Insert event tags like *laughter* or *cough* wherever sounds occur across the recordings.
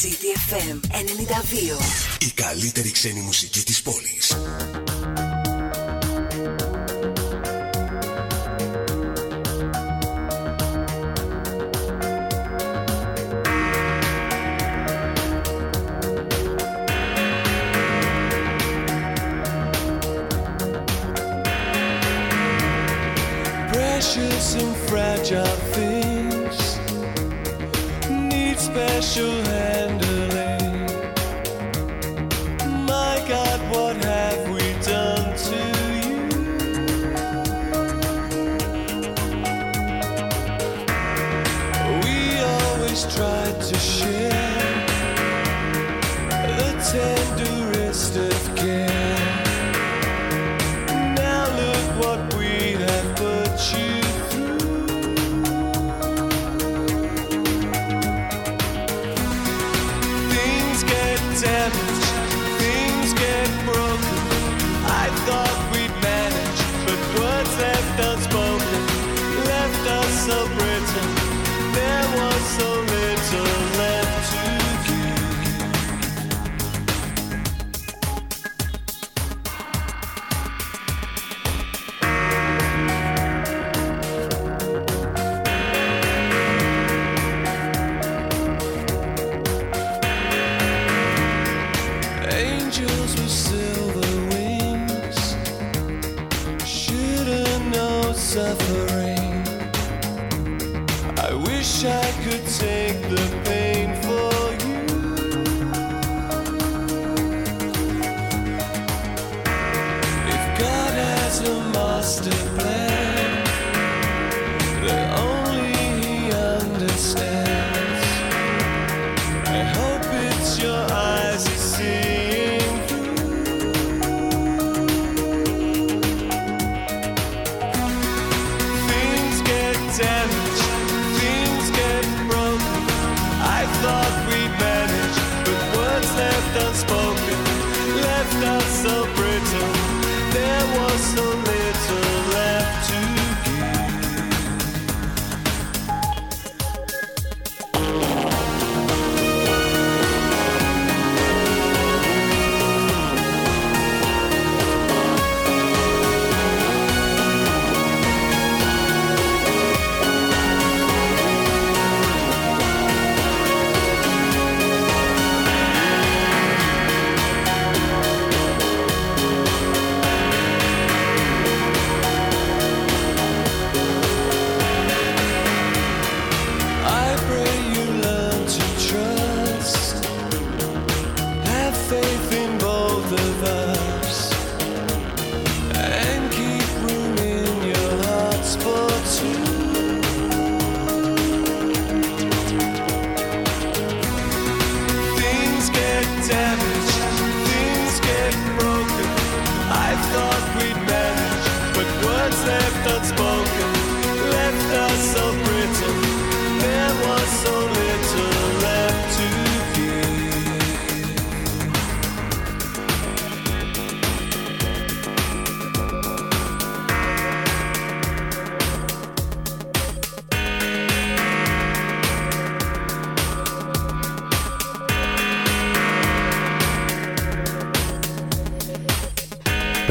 CDFM 92. Η καλύτερη ξένη μουσική της πόλης. Precious and fragile sure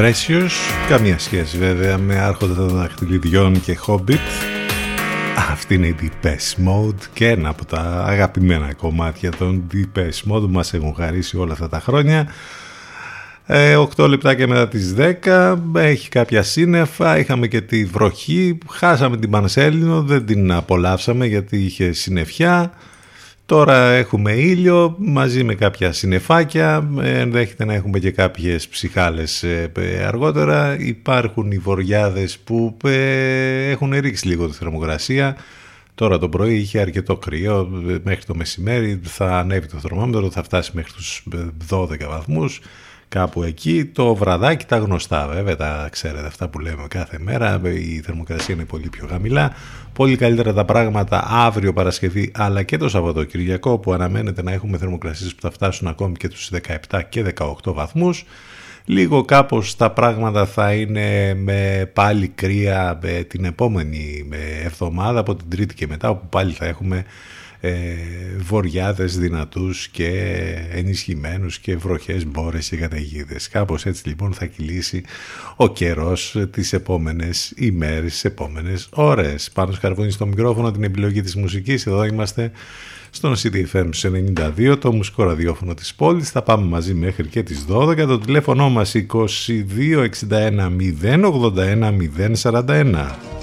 Precious, καμία σχέση βέβαια με άρχοντα των δαχτυλιδιών και Hobbit. Αυτή είναι η Deepest Mode και ένα από τα αγαπημένα κομμάτια των Deepest Mode που μας έχουν χαρίσει όλα αυτά τα χρόνια. Ε, 8 λεπτάκια μετά τις 10, έχει κάποια σύννεφα, είχαμε και τη βροχή, χάσαμε την Πανσέλινο, δεν την απολαύσαμε γιατί είχε συννεφιά. Τώρα έχουμε ήλιο μαζί με κάποια συννεφάκια, ε, ενδέχεται να έχουμε και κάποιες ψυχάλες ε, ε, αργότερα. Υπάρχουν οι βοριάδες που ε, έχουν ρίξει λίγο τη θερμοκρασία. Τώρα το πρωί είχε αρκετό κρύο, ε, μέχρι το μεσημέρι θα ανέβει το θερμόμετρο, θα φτάσει μέχρι τους ε, 12 βαθμούς κάπου εκεί. Το βραδάκι τα γνωστά βέβαια, τα ξέρετε αυτά που λέμε κάθε μέρα, η θερμοκρασία είναι πολύ πιο χαμηλά. Πολύ καλύτερα τα πράγματα αύριο Παρασκευή αλλά και το Σαββατοκυριακό που αναμένεται να έχουμε θερμοκρασίες που θα φτάσουν ακόμη και τους 17 και 18 βαθμούς. Λίγο κάπως τα πράγματα θα είναι με πάλι κρύα με την επόμενη εβδομάδα από την Τρίτη και μετά όπου πάλι θα έχουμε ε, βοριάδες δυνατούς και ενισχυμένους και βροχές μπόρες και καταιγίδες. Κάπως έτσι λοιπόν θα κυλήσει ο καιρός τις επόμενες ημέρες, τις επόμενες ώρες. Πάνω σκαρβούνι στο μικρόφωνο την επιλογή της μουσικής. Εδώ είμαστε στον CDFM 92, το μουσικό ραδιόφωνο της πόλης. Θα πάμε μαζί μέχρι και τις 12. Το τηλέφωνο μας 2261 081 041.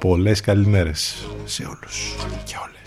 Πολλές καλημέρες σε όλους και όλες.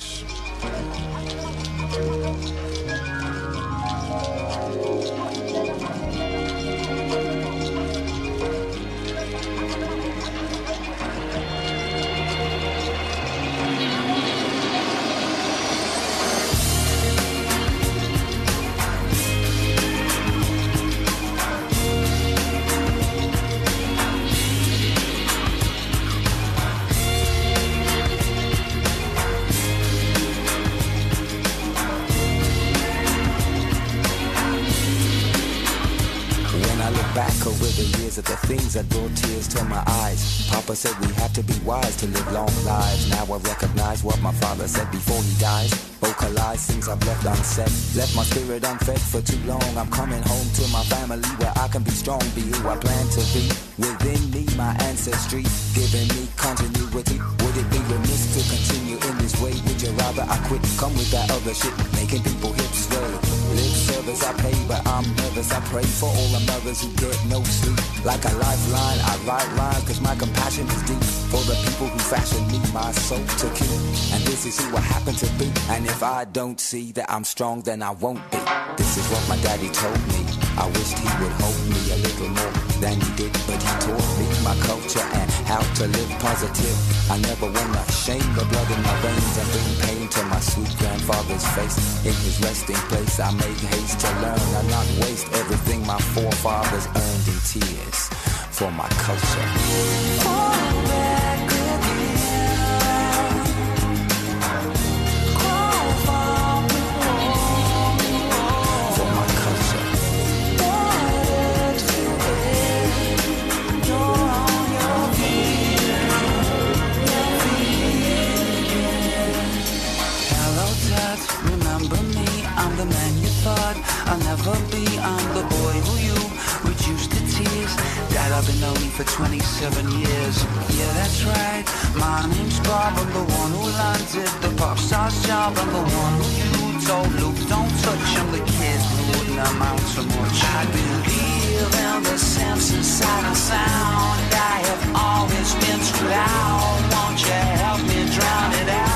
To my eyes. Papa said we have to be wise to live long lives. Now I recognize what my father said before he dies. Vocalize things I've left unsaid. Left my spirit unfed for too long. I'm coming home to my family where I can be strong, be who I plan to be. Within me, my ancestry, giving me continuity. Would it be remiss to continue in this way? Would you rather I quit? Come with that other shit, making people hips sway. Lip I pay, but I'm nervous. I pray for all the mothers who get no sleep. Like a lifeline, I write lines, cause my compassion is deep. For the people who fashion me, my soul to kill. And this is who I happen to be. And if I don't see that I'm strong, then I won't be. This is what my daddy told me. I wished he would hold me a little more than he did, but he taught me my culture and how to live positive. I never wanna shame the blood in my veins and bring pain to my sweet grandfather's face. In his resting place, I make haste to learn and not waste everything my forefathers earned in tears for my culture. I'll never be. I'm the boy who you reduced to tears. Dad, I've been lonely for 27 years. Yeah, that's right. My name's Bob. I'm the one who landed the pop star's job. I'm the one who you told Luke, don't touch. I'm the kid who wouldn't amount to much. I believe in the sense inside and sound. I have always been too loud. Won't you help me drown it out?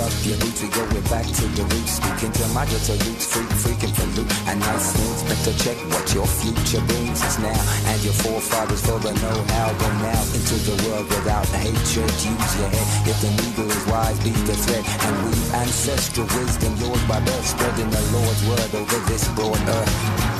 Up your boots, we going back to the roots. Speaking to my ghetto roots, freak, freaking for loot. And nice things, better check what your future brings us now. And your forefathers for the know-how. Go now into the world without hatred. Use your head. If the needle is wise, be the thread. And weave ancestral wisdom, yours by birth. Spreading the Lord's word over this broad earth.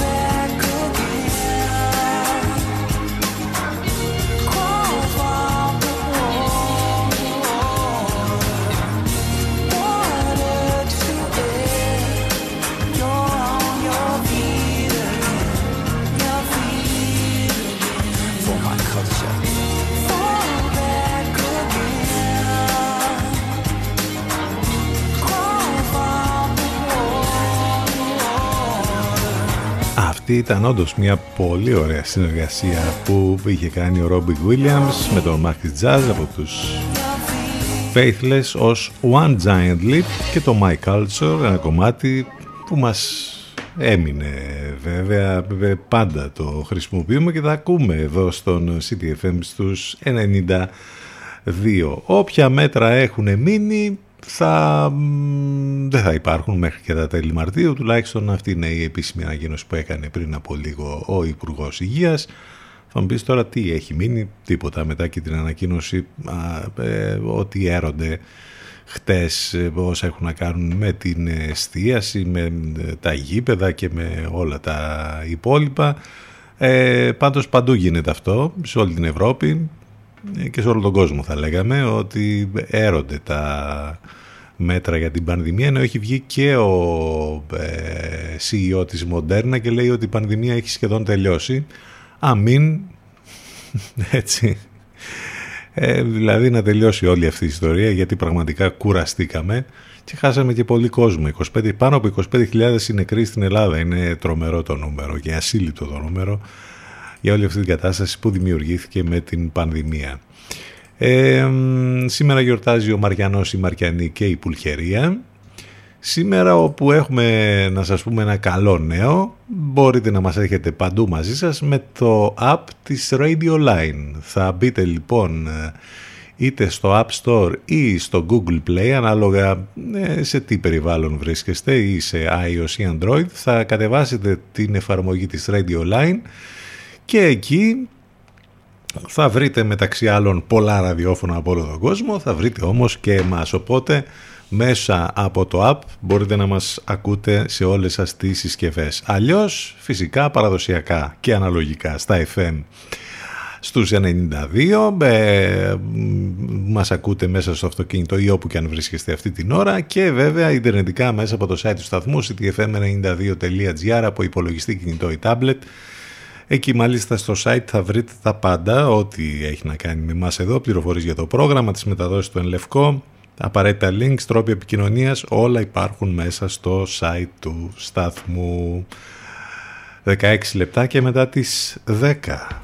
water. Αυτή ήταν όντως μια πολύ ωραία συνεργασία που είχε κάνει ο Ρόμπι Williams με τον Marcus Jazz από τους Faithless ως One Giant Leap και το My Culture, ένα κομμάτι που μας έμεινε βέβαια, πάντα το χρησιμοποιούμε και θα ακούμε εδώ στον CTFM στους 92. Όποια μέτρα έχουν μείνει θα, δεν θα υπάρχουν μέχρι και τα τέλη Μαρτίου, τουλάχιστον αυτή είναι η επίσημη ανακοίνωση που έκανε πριν από λίγο ο Υπουργός Υγείας. Θα μου πεις τώρα τι έχει μείνει, τίποτα μετά και την ανακοίνωση ε, ότι έρονται χτες ε, όσα έχουν να κάνουν με την εστίαση, με ε, τα γήπεδα και με όλα τα υπόλοιπα. Ε, πάντως παντού γίνεται αυτό, σε όλη την Ευρώπη και σε όλο τον κόσμο θα λέγαμε, ότι έρονται τα μέτρα για την πανδημία, ενώ έχει βγει και ο ε, CEO της Moderna και λέει ότι η πανδημία έχει σχεδόν τελειώσει. Αμήν, *laughs* έτσι, ε, δηλαδή να τελειώσει όλη αυτή η ιστορία γιατί πραγματικά κουραστήκαμε και χάσαμε και πολύ κόσμο. 25, πάνω από 25.000 νεκροί στην Ελλάδα. Είναι τρομερό το νούμερο και ασύλληπτο το νούμερο για όλη αυτή την κατάσταση που δημιουργήθηκε με την πανδημία. Ε, σήμερα γιορτάζει ο Μαριανός, η Μαριανή και η Πουλχερία. Σήμερα όπου έχουμε να σας πούμε ένα καλό νέο μπορείτε να μας έχετε παντού μαζί σας με το app της Radio Line. Θα μπείτε λοιπόν είτε στο App Store ή στο Google Play ανάλογα ε, σε τι περιβάλλον βρίσκεστε ή σε iOS ή Android θα κατεβάσετε την εφαρμογή της Radio Line και εκεί θα βρείτε μεταξύ άλλων πολλά ραδιόφωνα από όλο τον κόσμο. Θα βρείτε όμως και εμάς. Οπότε μέσα από το app μπορείτε να μας ακούτε σε όλες σας τις συσκευές. Αλλιώς φυσικά παραδοσιακά και αναλογικά στα FM στους 92 ε, μας ακούτε μέσα στο αυτοκίνητο ή όπου και αν βρίσκεστε αυτή την ώρα. Και βέβαια ιντερνετικά μέσα από το site του σταθμού ctfm92.gr από υπολογιστή κινητό ή tablet Εκεί μάλιστα στο site θα βρείτε τα πάντα, ό,τι έχει να κάνει με εμάς εδώ, πληροφορίες για το πρόγραμμα, τις μεταδόσεις του Ενλευκό, απαραίτητα links, τρόποι επικοινωνίας, όλα υπάρχουν μέσα στο site του σταθμού. 16 λεπτά και μετά τις 10.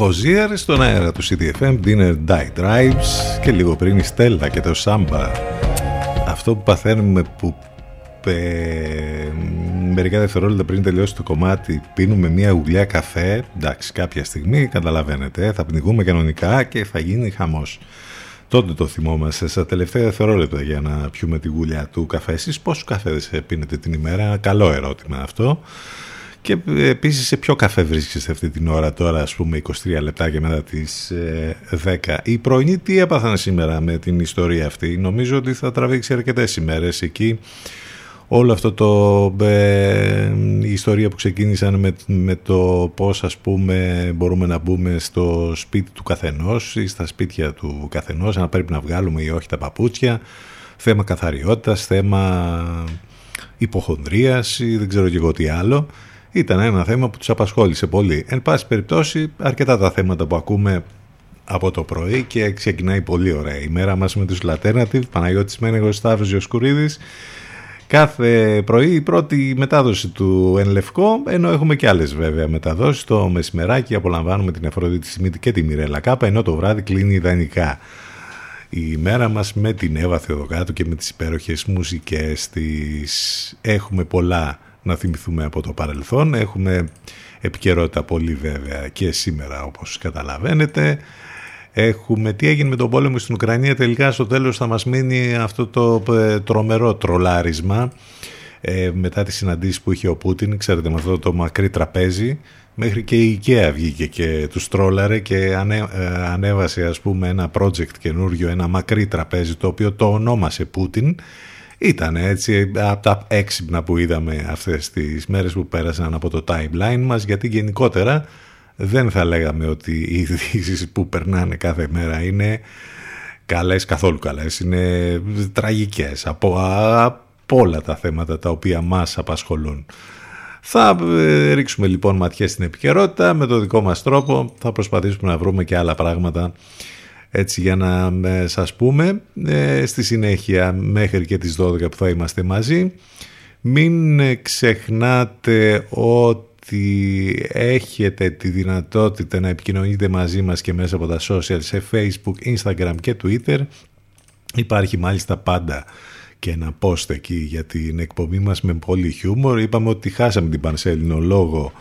Ο Χοζίαρ στον αέρα του CDFM, Dinner Die Drives και λίγο πριν η Στέλλα και το Σάμπα. Αυτό που παθαίνουμε που ε, μερικά δευτερόλεπτα πριν τελειώσει το κομμάτι πίνουμε μια γουλιά καφέ, εντάξει κάποια στιγμή καταλαβαίνετε, θα πνιγούμε κανονικά και θα γίνει χαμός. Τότε το θυμόμαστε στα τελευταία δευτερόλεπτα για να πιούμε τη γουλιά του καφέ. Εσείς πόσους καφέδες πίνετε την ημέρα, καλό ερώτημα αυτό. Και επίσης σε ποιο καφέ βρίσκεστε αυτή την ώρα τώρα, ας πούμε 23 λεπτά και μετά τις 10. Οι πρωινοί τι έπαθαν σήμερα με την ιστορία αυτή; Νομίζω ότι θα τραβήξει αρκετές ημέρες εκεί. Όλο αυτό το ε, η ιστορία που ξεκίνησαν με, με το πώς ας πούμε μπορούμε να μπούμε στο σπίτι του καθενός ή στα σπίτια του καθενός αν πρέπει να βγάλουμε ή όχι τα παπούτσια θέμα καθαριότητας, θέμα υποχονδρίας ή δεν ξέρω και εγώ τι άλλο ήταν ένα θέμα που τους απασχόλησε πολύ. Εν πάση περιπτώσει, αρκετά τα θέματα που ακούμε από το πρωί και ξεκινάει πολύ ωραία η μέρα μας με τους Alternative, Παναγιώτης Μένεγος, Σταύρος Ιωσκουρίδης κάθε πρωί η πρώτη μετάδοση του Εν Λευκό, ενώ έχουμε και άλλες βέβαια μεταδόσεις. Το μεσημεράκι απολαμβάνουμε την Αφροδίτη Σιμίτη και τη Μιρέλα Κάπα, ενώ το βράδυ κλείνει ιδανικά η μέρα μας με την Εύα Θεοδοκάτου και με τις υπέροχες μουσικές της. Έχουμε πολλά να θυμηθούμε από το παρελθόν, έχουμε επικαιρότητα πολύ βέβαια και σήμερα όπως καταλαβαίνετε. Έχουμε τι έγινε με τον πόλεμο στην Ουκρανία. Τελικά στο τέλος θα μας μείνει αυτό το ε, τρομερό τρολάρισμα ε, μετά τις συναντήσεις που είχε ο Πούτιν, ξέρετε με αυτό το μακρύ τραπέζι μέχρι και η IKEA βγήκε και τους τρόλαρε και ανέ, ε, ανέβασε ας πούμε ένα project καινούριο, ένα μακρύ τραπέζι το οποίο το ονόμασε Πούτιν ήταν έτσι από τα έξυπνα που είδαμε αυτές τις μέρες που πέρασαν από το timeline μας γιατί γενικότερα δεν θα λέγαμε ότι οι ειδήσεις που περνάνε κάθε μέρα είναι καλές, καθόλου καλές, είναι τραγικές από, από όλα τα θέματα τα οποία μας απασχολούν. Θα ε, ρίξουμε λοιπόν ματιές στην επικαιρότητα με το δικό μας τρόπο, θα προσπαθήσουμε να βρούμε και άλλα πράγματα έτσι για να ε, σας πούμε ε, στη συνέχεια μέχρι και τις 12 που θα είμαστε μαζί μην ξεχνάτε ότι ότι έχετε τη δυνατότητα να επικοινωνείτε μαζί μας και μέσα από τα social σε facebook, instagram και twitter. Υπάρχει μάλιστα πάντα και ένα post εκεί για την εκπομπή μας με πολύ χιούμορ. Είπαμε ότι χάσαμε την Πανσέλινο λόγω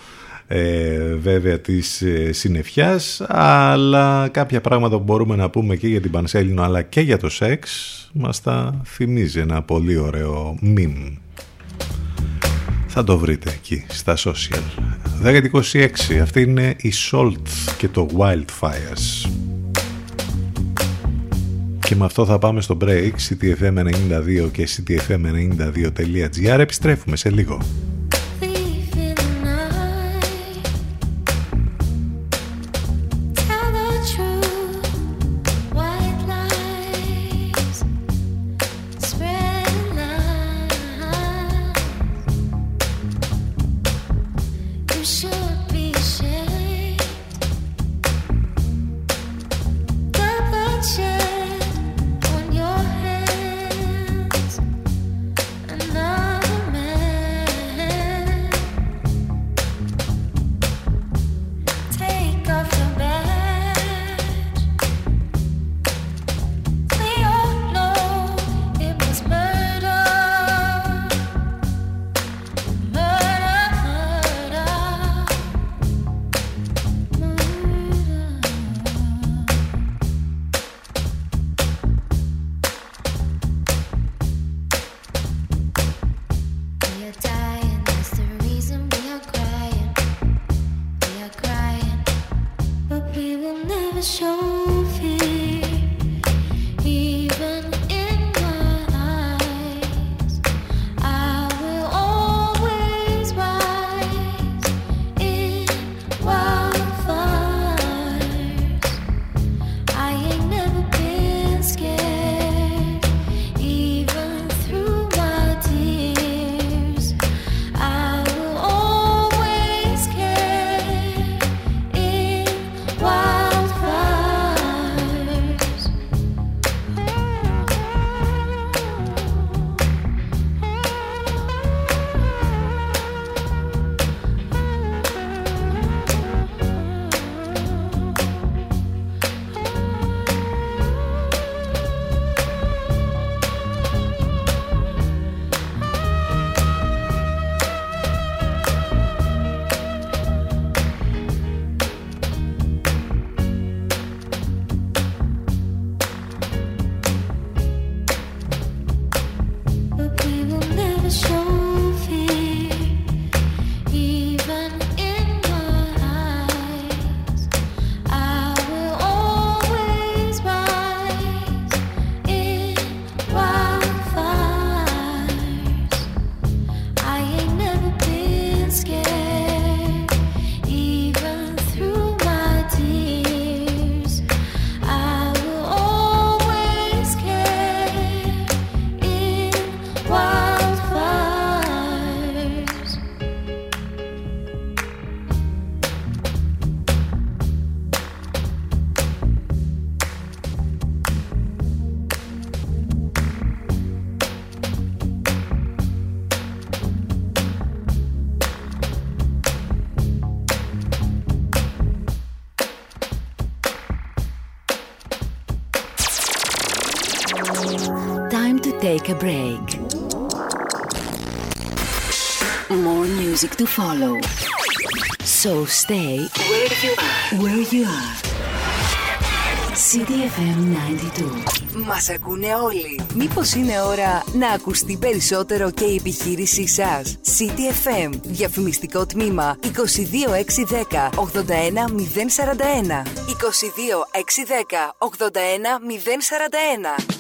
ε, βέβαια της ε, συνεφιάς αλλά κάποια πράγματα που μπορούμε να πούμε και για την Πανσέλινο αλλά και για το σεξ μας τα θυμίζει ένα πολύ ωραίο meme. Θα το βρείτε εκεί στα social. 1026 αυτή είναι η Salt και το Wildfires. Και με αυτό θα πάμε στο break ctfm92 και ctfm92.gr επιστρέφουμε σε λίγο take a break. More music to follow. So stay where you are. Where you are. CDFM 92. Μας ακούνε όλοι. Μήπως είναι ώρα να ακουστεί περισσότερο και η επιχείρησή σας; CDFM. Διαφημιστικό τμήμα 22610 81041. 22610 81041.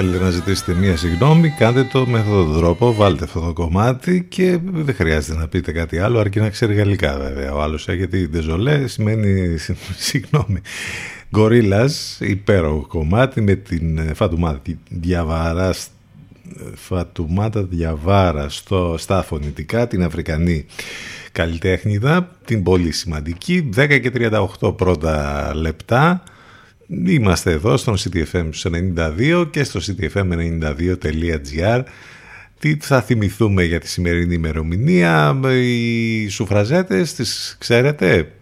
Θέλετε να ζητήσετε μία συγγνώμη, κάντε το με αυτόν τον τρόπο, βάλτε αυτό το κομμάτι και δεν χρειάζεται να πείτε κάτι άλλο, αρκεί να ξέρει γαλλικά βέβαια. Ο άλλος γιατί δεζολέ σημαίνει *laughs* συγγνώμη. Γκορίλας, υπέροχο κομμάτι με την Φατουμάτα Διαβάρα, Φατουμάτα Διαβάρα στο, στα φωνητικά, την Αφρικανή καλλιτέχνηδα, την πολύ σημαντική, 10 και 38 πρώτα λεπτά. Είμαστε εδώ στον CTFM 92 και στο ctfm92.gr τι θα θυμηθούμε για τη σημερινή ημερομηνία; Οι σουφραζέτες, τις ξέρετε,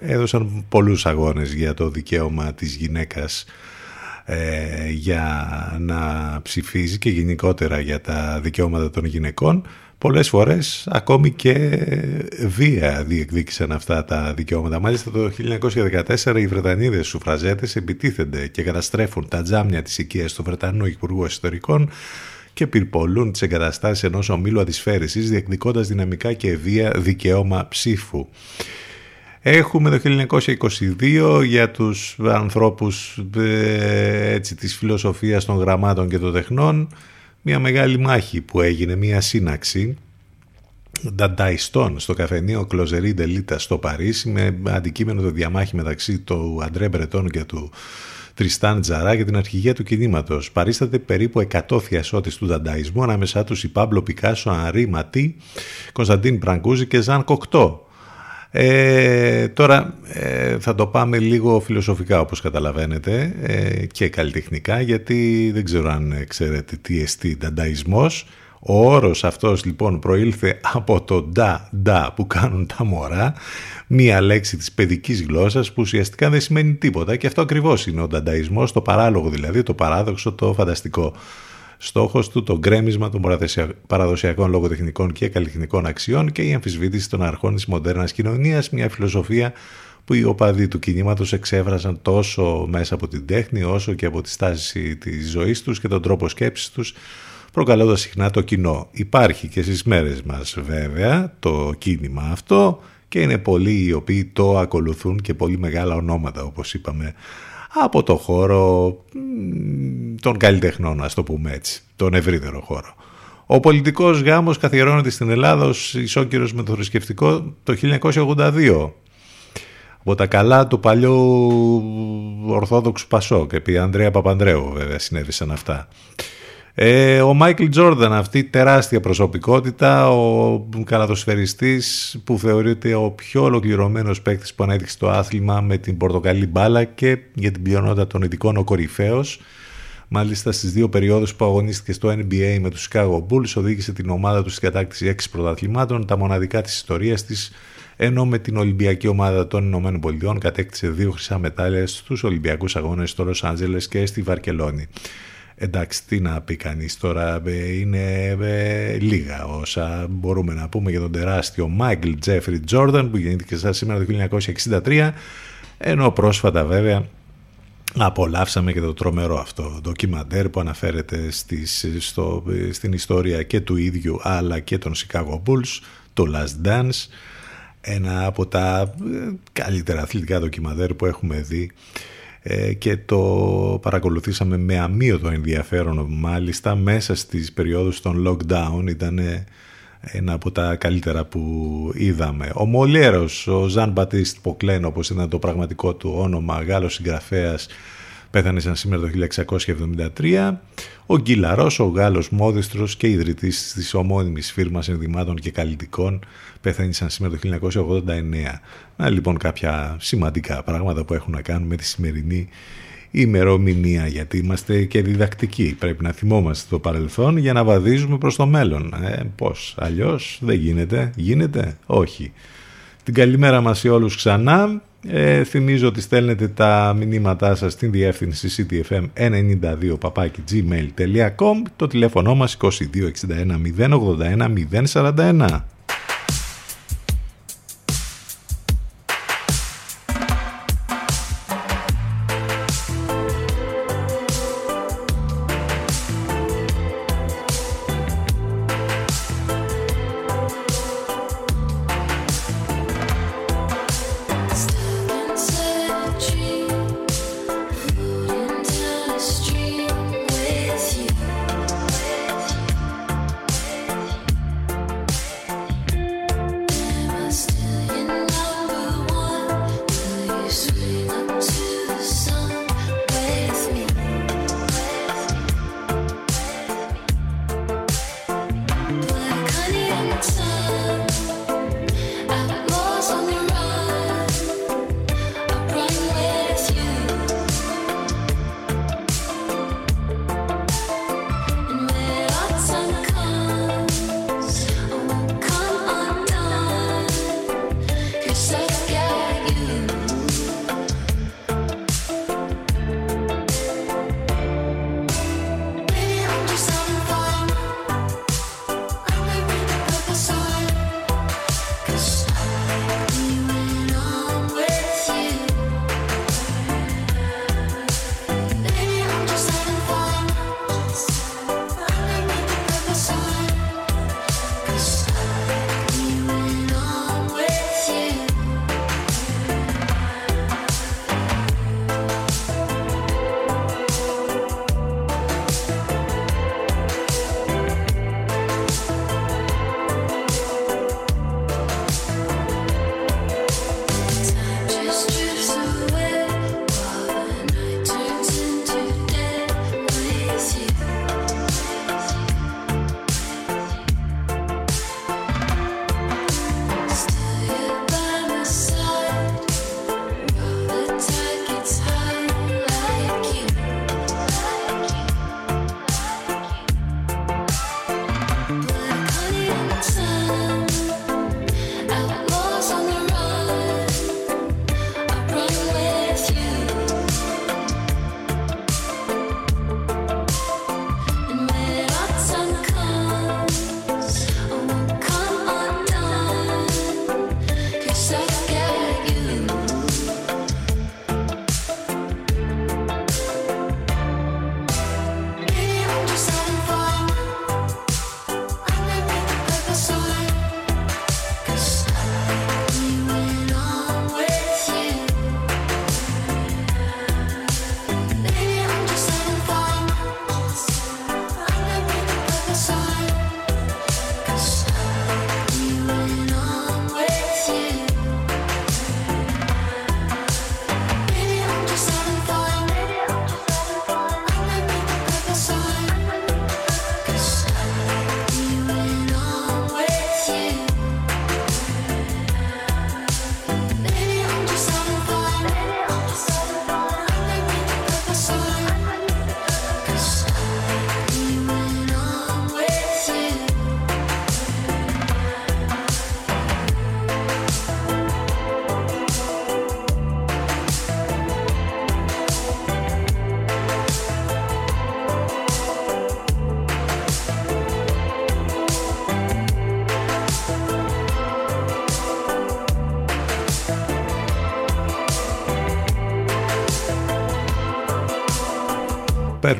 έδωσαν πολλούς αγώνες για το δικαίωμα της γυναίκας ε, για να ψηφίζει και γενικότερα για τα δικαιώματα των γυναικών πολλές φορές ακόμη και βία διεκδίκησαν αυτά τα δικαιώματα. Μάλιστα το 1914 οι Βρετανίδες σουφραζέτες επιτίθενται και καταστρέφουν τα τζάμια της οικίας του Βρετανού Υπουργού Εσωτερικών και πυρπολούν τις εγκαταστάσεις ενός ομίλου αντισφαίρησης διεκδικώντας δυναμικά και βία δικαίωμα ψήφου. Έχουμε το 1922 για τους ανθρώπους ε, έτσι, της φιλοσοφίας των γραμμάτων και των τεχνών μια μεγάλη μάχη που έγινε, μια σύναξη ντανταϊστών στο καφενείο Κλοζερή Ντελίτα στο Παρίσι με αντικείμενο το διαμάχη μεταξύ του Αντρέ Μπρετών και του Τριστάν Τζαρά για την αρχηγία του κινήματος. Παρίσταται περίπου 100 θειασότε του δανταϊσμού, ανάμεσά τους η Πάμπλο Πικάσο, Ανρή Ματί, Κωνσταντίν Πραγκούζη και Ζαν Κοκτό. Ε, τώρα ε, θα το πάμε λίγο φιλοσοφικά όπως καταλαβαίνετε ε, και καλλιτεχνικά γιατί δεν ξέρω αν ξέρετε τι εστί δανταϊσμός. Ο όρος αυτός λοιπόν προήλθε από το ντα ντα που κάνουν τα μωρά μία λέξη της παιδικής γλώσσας που ουσιαστικά δεν σημαίνει τίποτα και αυτό ακριβώς είναι ο δανταϊσμός, το παράλογο δηλαδή, το παράδοξο, το φανταστικό. Στόχος του το γκρέμισμα των παραδοσιακών λογοτεχνικών και καλλιτεχνικών αξιών και η αμφισβήτηση των αρχών της μοντέρνας κοινωνίας, μια φιλοσοφία που οι οπαδοί του κινήματος εξέφρασαν τόσο μέσα από την τέχνη όσο και από τη στάση της ζωής τους και τον τρόπο σκέψης τους προκαλώντας συχνά το κοινό. Υπάρχει και στις μέρες μας βέβαια το κίνημα αυτό και είναι πολλοί οι οποίοι το ακολουθούν και πολύ μεγάλα ονόματα όπως είπαμε από το χώρο των καλλιτεχνών, ας το πούμε έτσι, τον ευρύτερο χώρο. Ο πολιτικός γάμος καθιερώνεται στην Ελλάδα ως ισόκυρος με το θρησκευτικό το 1982 από τα καλά του παλιού Ορθόδοξου Πασόκ επί Ανδρέα Παπανδρέου βέβαια συνέβησαν αυτά. Ε, ο Μάικλ Τζόρνταν, αυτή η τεράστια προσωπικότητα, ο καλαδοσφαιριστής που θεωρείται ο πιο ολοκληρωμένος παίκτης που ανέδειξε το άθλημα με την πορτοκαλί μπάλα και για την πλειονότητα των ειδικών ο κορυφαίος. Μάλιστα στις δύο περιόδους που αγωνίστηκε στο NBA με τους Chicago Bulls οδήγησε την ομάδα του στην κατάκτηση έξι πρωταθλημάτων, τα μοναδικά της ιστορίας της, ενώ με την Ολυμπιακή ομάδα των Ηνωμένων Πολιτειών κατέκτησε δύο χρυσά μετάλλια στους Ολυμπιακούς Αγώνες στο Λος Άντζελες και στη Βαρκελόνη. Εντάξει, τι να πει κανείς τώρα, ε, είναι ε, λίγα όσα μπορούμε να πούμε για τον τεράστιο Μάικλ Τζέφρι Τζόρνταν που γεννήθηκε σαν σήμερα το 1963, ενώ πρόσφατα βέβαια απολαύσαμε και το τρομερό αυτό ντοκιμαντέρ που αναφέρεται στις, στο, στην ιστορία και του ίδιου αλλά και των Chicago Bulls, το Last Dance, ένα από τα ε, καλύτερα αθλητικά ντοκιμαντέρ που έχουμε δει ε, και το παρακολουθήσαμε με αμύωτο ενδιαφέρον μάλιστα μέσα στις περιόδους των lockdown ήταν ένα από τα καλύτερα που είδαμε. Ο Μολέρος, ο Ζαν Μπατίστ Ποκλέν όπως ήταν το πραγματικό του όνομα, Γάλλος συγγραφέας πέθανε σαν σήμερα το 1673. Ο Γκυλαρός, ο Γάλλος μόδιστρος και ιδρυτής της ομώνυμης φίρμας ενδυμάτων και καλλιτικών πέθανε σαν σήμερα το 1989. Να λοιπόν κάποια σημαντικά πράγματα που έχουν να κάνουν με τη σημερινή ημερομηνία γιατί είμαστε και διδακτικοί. Πρέπει να θυμόμαστε το παρελθόν για να βαδίζουμε προς το μέλλον. Ε, πώς, αλλιώς δεν γίνεται. Γίνεται, όχι. Την καλημέρα μας σε όλους ξανά. Ε, θυμίζω ότι στέλνετε τα μηνύματά σας στην διεύθυνση ctfm92 το τηλέφωνο μας 2261 081 041.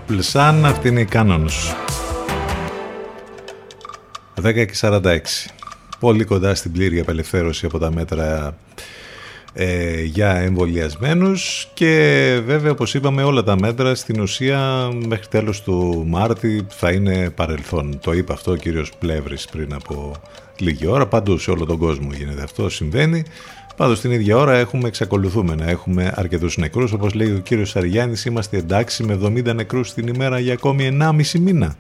Purple Sun, αυτή είναι η Canons. 10 και 46. Πολύ κοντά στην πλήρη απελευθέρωση από τα μέτρα ε, για εμβολιασμένους και βέβαια όπως είπαμε όλα τα μέτρα στην ουσία μέχρι τέλος του Μάρτη θα είναι παρελθόν. Το είπε αυτό ο κύριος Πλεύρης πριν από λίγη ώρα, παντού σε όλο τον κόσμο γίνεται αυτό, συμβαίνει. Πάντως την ίδια ώρα έχουμε, εξακολουθούμε να έχουμε αρκετούς νεκρούς, όπως λέει ο κύριος Σαριάννης, είμαστε εντάξει με 70 νεκρούς την ημέρα για ακόμη 1,5 μήνα.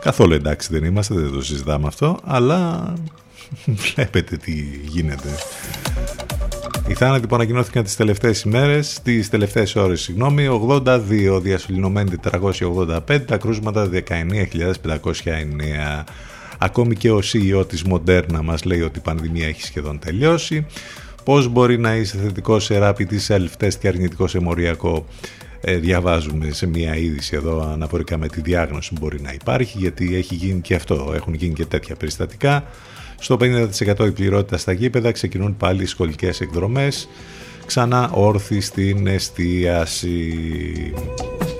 Καθόλου εντάξει δεν είμαστε, δεν το συζητάμε αυτό, αλλά *laughs* βλέπετε τι γίνεται. Οι θάνατοι που ανακοινώθηκαν τις τελευταίες ημέρες, τις τελευταίες ώρες, συγγνώμη, 82 διασωληνωμένοι 485, τα κρούσματα 19.509. Ακόμη και ο CEO της Moderna μας λέει ότι η πανδημία έχει σχεδόν τελειώσει. Πώς μπορεί να είσαι θετικός σε rapid self-test και αρνητικός σε μοριακό ε, διαβάζουμε σε μια είδηση εδώ αναφορικά με τη διάγνωση που μπορεί να υπάρχει γιατί έχει γίνει και αυτό, έχουν γίνει και τέτοια περιστατικά. Στο 50% η πληρότητα στα γήπεδα ξεκινούν πάλι οι σχολικές εκδρομές. Ξανά όρθιοι στην εστίαση.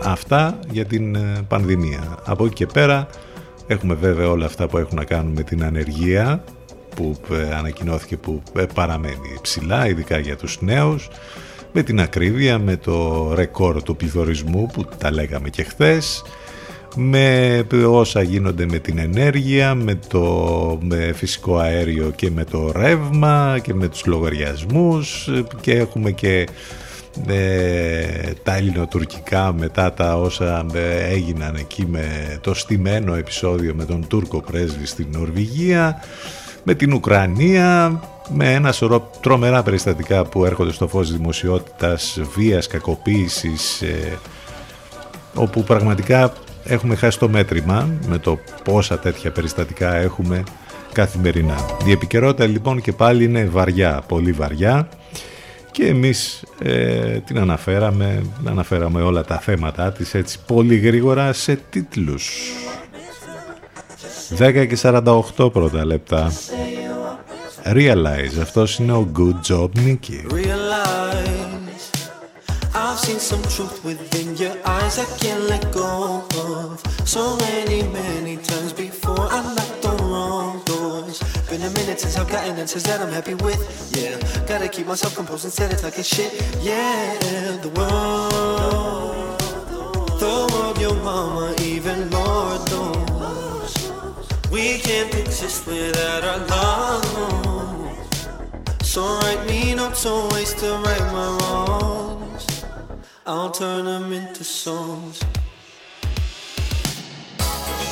Αυτά για την ε, πανδημία. Από εκεί και πέρα έχουμε βέβαια όλα αυτά που έχουν να κάνουν με την ανεργία που ε, ανακοινώθηκε που ε, παραμένει ψηλά, ειδικά για τους νέους με την ακρίβεια, με το ρεκόρ του πληθωρισμού που τα λέγαμε και χθες με όσα γίνονται με την ενέργεια, με το με φυσικό αέριο και με το ρεύμα και με τους λογαριασμούς και έχουμε και ε, τα ελληνοτουρκικά μετά τα όσα ε, έγιναν εκεί με το στημένο επεισόδιο με τον Τούρκο πρέσβη στην Νορβηγία με την Ουκρανία με ένα σωρό τρομερά περιστατικά που έρχονται στο φως δημοσιότητας βίας, κακοποίησης ε, όπου πραγματικά έχουμε χάσει το μέτρημα με το πόσα τέτοια περιστατικά έχουμε καθημερινά. Η επικαιρότητα λοιπόν και πάλι είναι βαριά, πολύ βαριά και εμείς ε, την αναφέραμε, αναφέραμε όλα τα θέματα της έτσι πολύ γρήγορα σε τίτλους. 10 και 48 πρώτα λεπτά. Realize, αυτός είναι ο Good Job Nicky. I've seen some truth within your eyes I can't let go of. So many, many times before I knocked on wrong doors. Been a minute since I've gotten answers that I'm happy with. Yeah, gotta keep myself composed instead of talking shit. Yeah, the world, the world, your mama, even Lord knows. We can't exist without our love. So write me notes always to right my wrongs. I'll turn them into songs.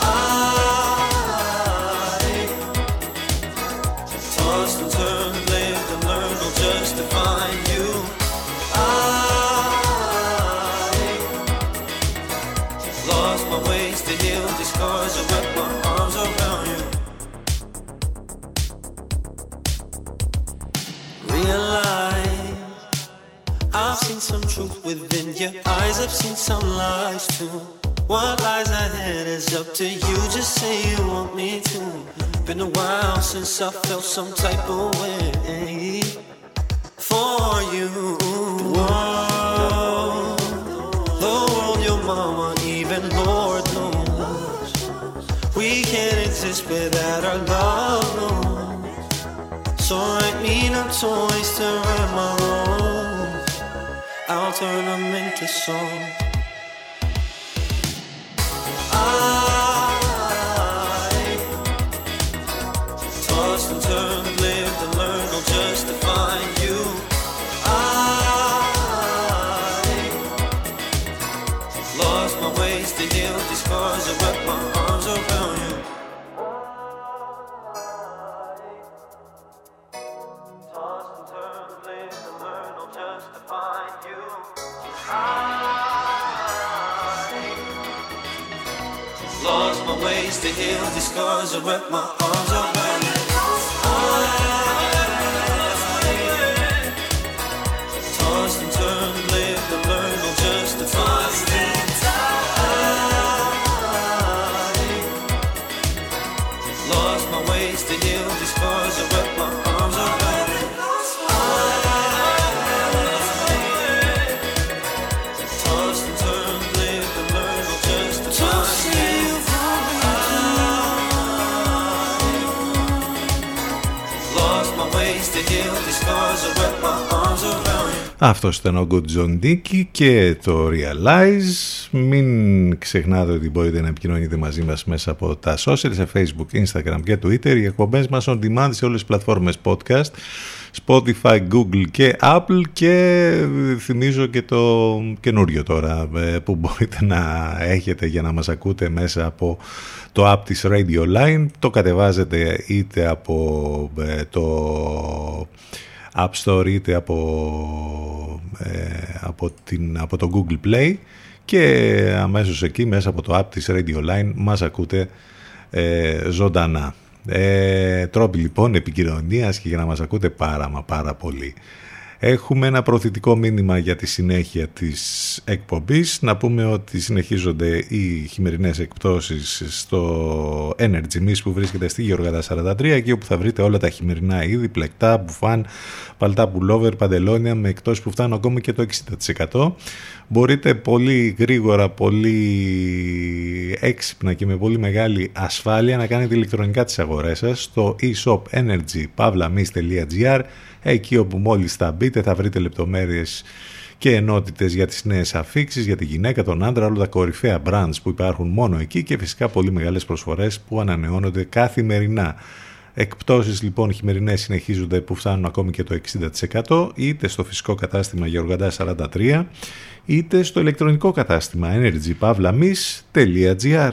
I some truth within your eyes, I've seen some lies too. What lies ahead is up to you, just say you want me to. Been a while since I felt some type of way for you. The world, your mama, even Lord knows. We can't exist without our love, no. So write me no toys to write my wrongs. I'll turn them into songs. I ah. these scars are at my heart. Αυτός ήταν ο Good John Dickey και το Realize. Μην ξεχνάτε ότι μπορείτε να επικοινωνείτε μαζί μας μέσα από τα social, σε Facebook, Instagram και Twitter. Οι εκπομπές μας on demand σε όλες τις πλατφόρμες podcast. Spotify, Google και Apple και θυμίζω και το καινούριο τώρα ε, που μπορείτε να έχετε για να μας ακούτε μέσα από το app της Radio Line. Το κατεβάζετε είτε από ε, το App Store είτε από, ε, από, την, από το Google Play και αμέσως εκεί μέσα από το app της Radio Line μας ακούτε ε, ζωντανά. Ε, τρόποι λοιπόν επικοινωνίας και για να μας ακούτε πάρα μα πάρα πολύ. Έχουμε ένα προθετικό μήνυμα για τη συνέχεια της εκπομπής. Να πούμε ότι συνεχίζονται οι χειμερινές εκπτώσεις στο Energy Miss που βρίσκεται στη Γεωργάδα 43 εκεί όπου θα βρείτε όλα τα χειμερινά είδη, πλεκτά, μπουφάν, παλτά πουλόβερ, παντελόνια με εκτός που φτάνουν ακόμα και το 60%. Μπορείτε πολύ γρήγορα, πολύ έξυπνα και με πολύ μεγάλη ασφάλεια να κάνετε ηλεκτρονικά τις αγορές σας στο e-shop energy.pavlamis.gr εκεί όπου μόλις θα μπείτε θα βρείτε λεπτομέρειες και ενότητες για τις νέες αφήξεις, για τη γυναίκα, τον άντρα, όλα τα κορυφαία brands που υπάρχουν μόνο εκεί και φυσικά πολύ μεγάλες προσφορές που ανανεώνονται καθημερινά. Εκπτώσεις λοιπόν χειμερινές συνεχίζονται που φτάνουν ακόμη και το 60% είτε στο φυσικό κατάστημα Γεωργαντά 43 είτε στο ηλεκτρονικό κατάστημα energypavlamis.gr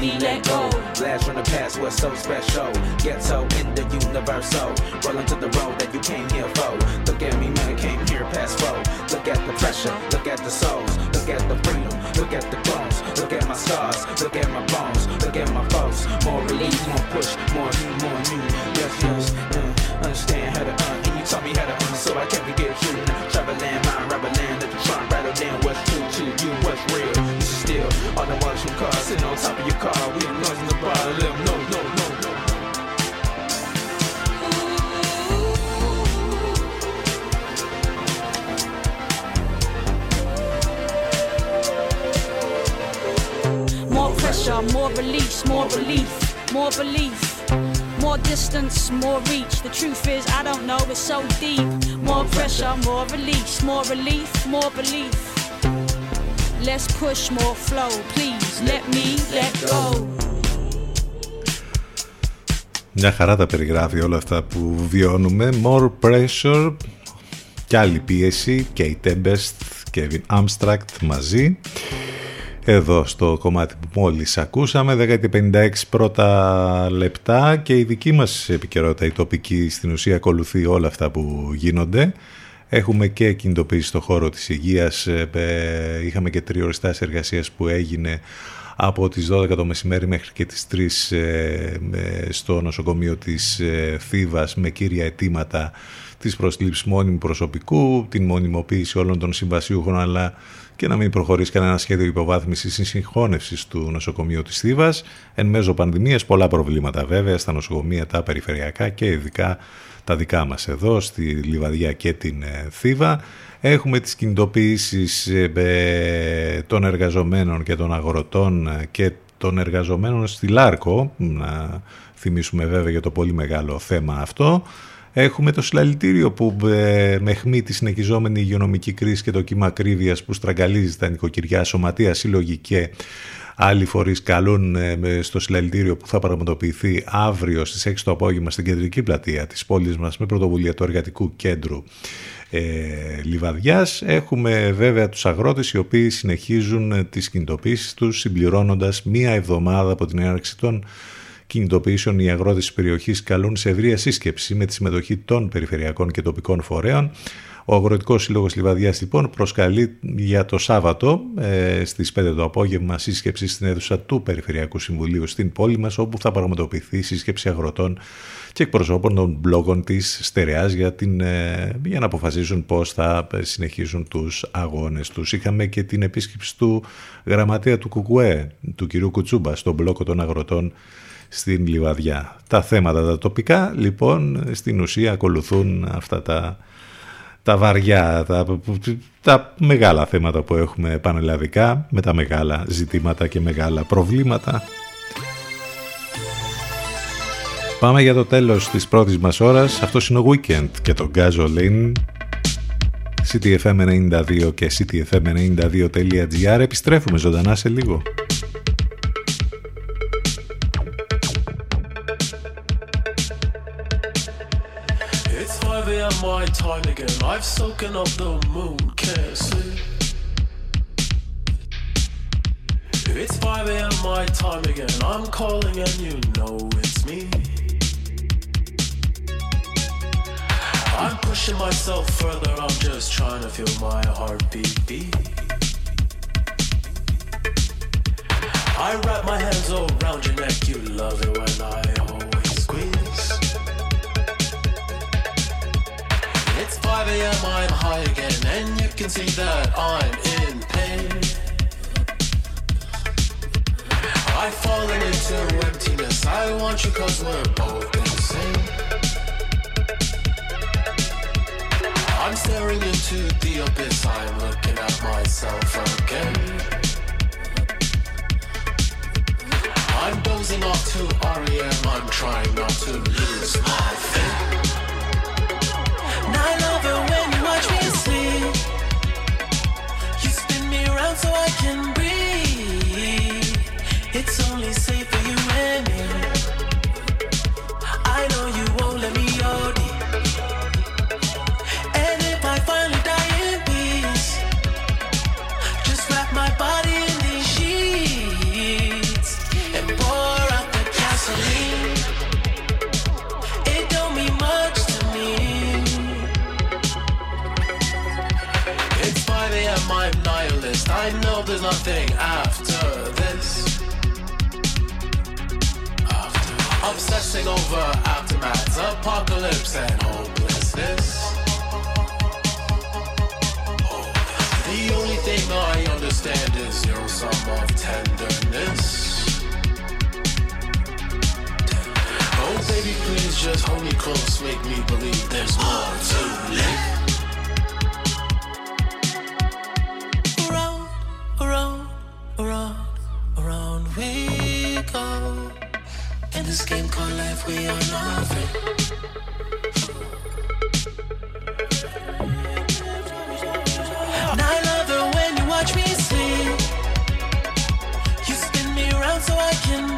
Me let go. Blast from the past was so special. Ghetto in the universal. Rolling to the road that you came here for. Look at me, man, I came here past four. Look at the pressure, look at the souls, look at the freedom, look at the bones, look at my scars, look at my bones, look at my folks. More release, more push, more you, more you. Yes, yes, uh, understand how to you taught me how to uh, so I can't forget you. Travel land, mind, rubber land, let the trunk rattle down what's true to you, what's real. This is still all the ones from cars sitting on top of your car. We noise in the bar, let them know, no, no, no. More pressure, more release, more relief, more belief. More distance, more reach. The truth is, I don't know, it's so deep. More pressure, more release, more relief, more belief. Let's push more flow, please. Let me let go. Μια χαρά τα περιγράφει όλα αυτά που βιώνουμε. More pressure και άλλη πίεση. Kate Tempest, Kevin Amstract μαζί. Εδώ στο κομμάτι που μόλις ακούσαμε, 10.56 πρώτα λεπτά και η δική μας επικαιρότητα, η τοπική, στην ουσία ακολουθεί όλα αυτά που γίνονται. Έχουμε και κινητοποίηση στο χώρο της υγείας. Ε, ε, είχαμε και τριοριστάς εργασίας που έγινε από τις 12 το μεσημέρι μέχρι και τις 3 ε, στο νοσοκομείο της Θήβας με κύρια αιτήματα της προσλήψης μόνιμου προσωπικού, την μονιμοποίηση όλων των συμβασιούχων αλλά και να μην προχωρήσει κανένα σχέδιο υποβάθμισης ή συγχώνευσης του νοσοκομείου της Θήβας. Εν μέσω πανδημίας, πολλά προβλήματα βέβαια στα νοσοκομεία τα περιφερειακά και ειδικά τα δικά μας εδώ στη Λιβαδιά και την ε, Θήβα. Έχουμε τις κινητοποιήσεις ε, των εργαζομένων και των αγροτών ε, και των εργαζομένων στη Λάρκο, να θυμίσουμε βέβαια για το πολύ μεγάλο θέμα αυτό. Έχουμε το συλλαλητήριο που με χμή τη συνεχιζόμενη υγειονομική κρίση και το κύμα ακρίβειας που στραγγαλίζει τα νοικοκυριά, σωματεία, σύλλογοι και Άλλοι φορείς καλούν ε, στο συλλαλητήριο που θα πραγματοποιηθεί αύριο στις 6 το απόγευμα στην κεντρική πλατεία της πόλης μας με πρωτοβουλία του Εργατικού Κέντρου ε, Λιβαδιάς. Έχουμε βέβαια τους αγρότες οι οποίοι συνεχίζουν ε, τις κινητοποίησεις τους συμπληρώνοντας μία εβδομάδα από την έναρξη των κινητοποιήσεων οι αγρότες της περιοχής καλούν σε ευρεία σύσκεψη με τη συμμετοχή των περιφερειακών και τοπικών φορέων ο Αγροτικός Σύλλογος Λιβαδιάς λοιπόν προσκαλεί για το Σάββατο ε, στις 5 το απόγευμα σύσκεψη στην αίθουσα του Περιφερειακού Συμβουλίου στην πόλη μας, όπου θα πραγματοποιηθεί σύσκεψη αγροτών και εκπροσώπων των μπλόγων της Στερεάς για, ε, για να αποφασίσουν πώς θα συνεχίσουν τους αγώνες τους. Είχαμε και την επίσκεψη του γραμματέα του Κουκουέ, του κυρίου Κουτσούμπα, στον μπλόκο των αγροτών στην Λιβαδιά. Τα θέματα τα τοπικά λοιπόν στην ουσία ακολουθούν αυτά τα τα βαριά, τα, τα μεγάλα θέματα που έχουμε πανελλαδικά, με τα μεγάλα ζητήματα και μεγάλα προβλήματα. Πάμε για το τέλος της πρώτης μας ώρας. Αυτό είναι ο Weekend και το Gasoline. CTFM92 και CTFM92.gr. Επιστρέφουμε ζωντανά σε λίγο. My time again. I've soaken up the moon, can't sleep. It's 5 a.m. my time again. I'm calling and you know it's me. I'm pushing myself further, I'm just trying to feel my heartbeat beat. I wrap my hands around your neck, you love it when I 5 a.m. I'm high again, and you can see that I'm in pain. I've fallen into emptiness. I want you cause we're both insane. I'm staring into the abyss. I'm looking at myself again. I'm dozing off to REM. I'm trying not to lose my faith. So I can breathe. It's only safe for you and me. There's nothing after this. After obsessing over aftermaths, apocalypse, and hopelessness. The only thing I understand is your sum of tenderness. Oh, baby, please just hold me close, make me believe there's more to live. This game called life, we are nothing. And I when you watch me sleep. You spin me around so I can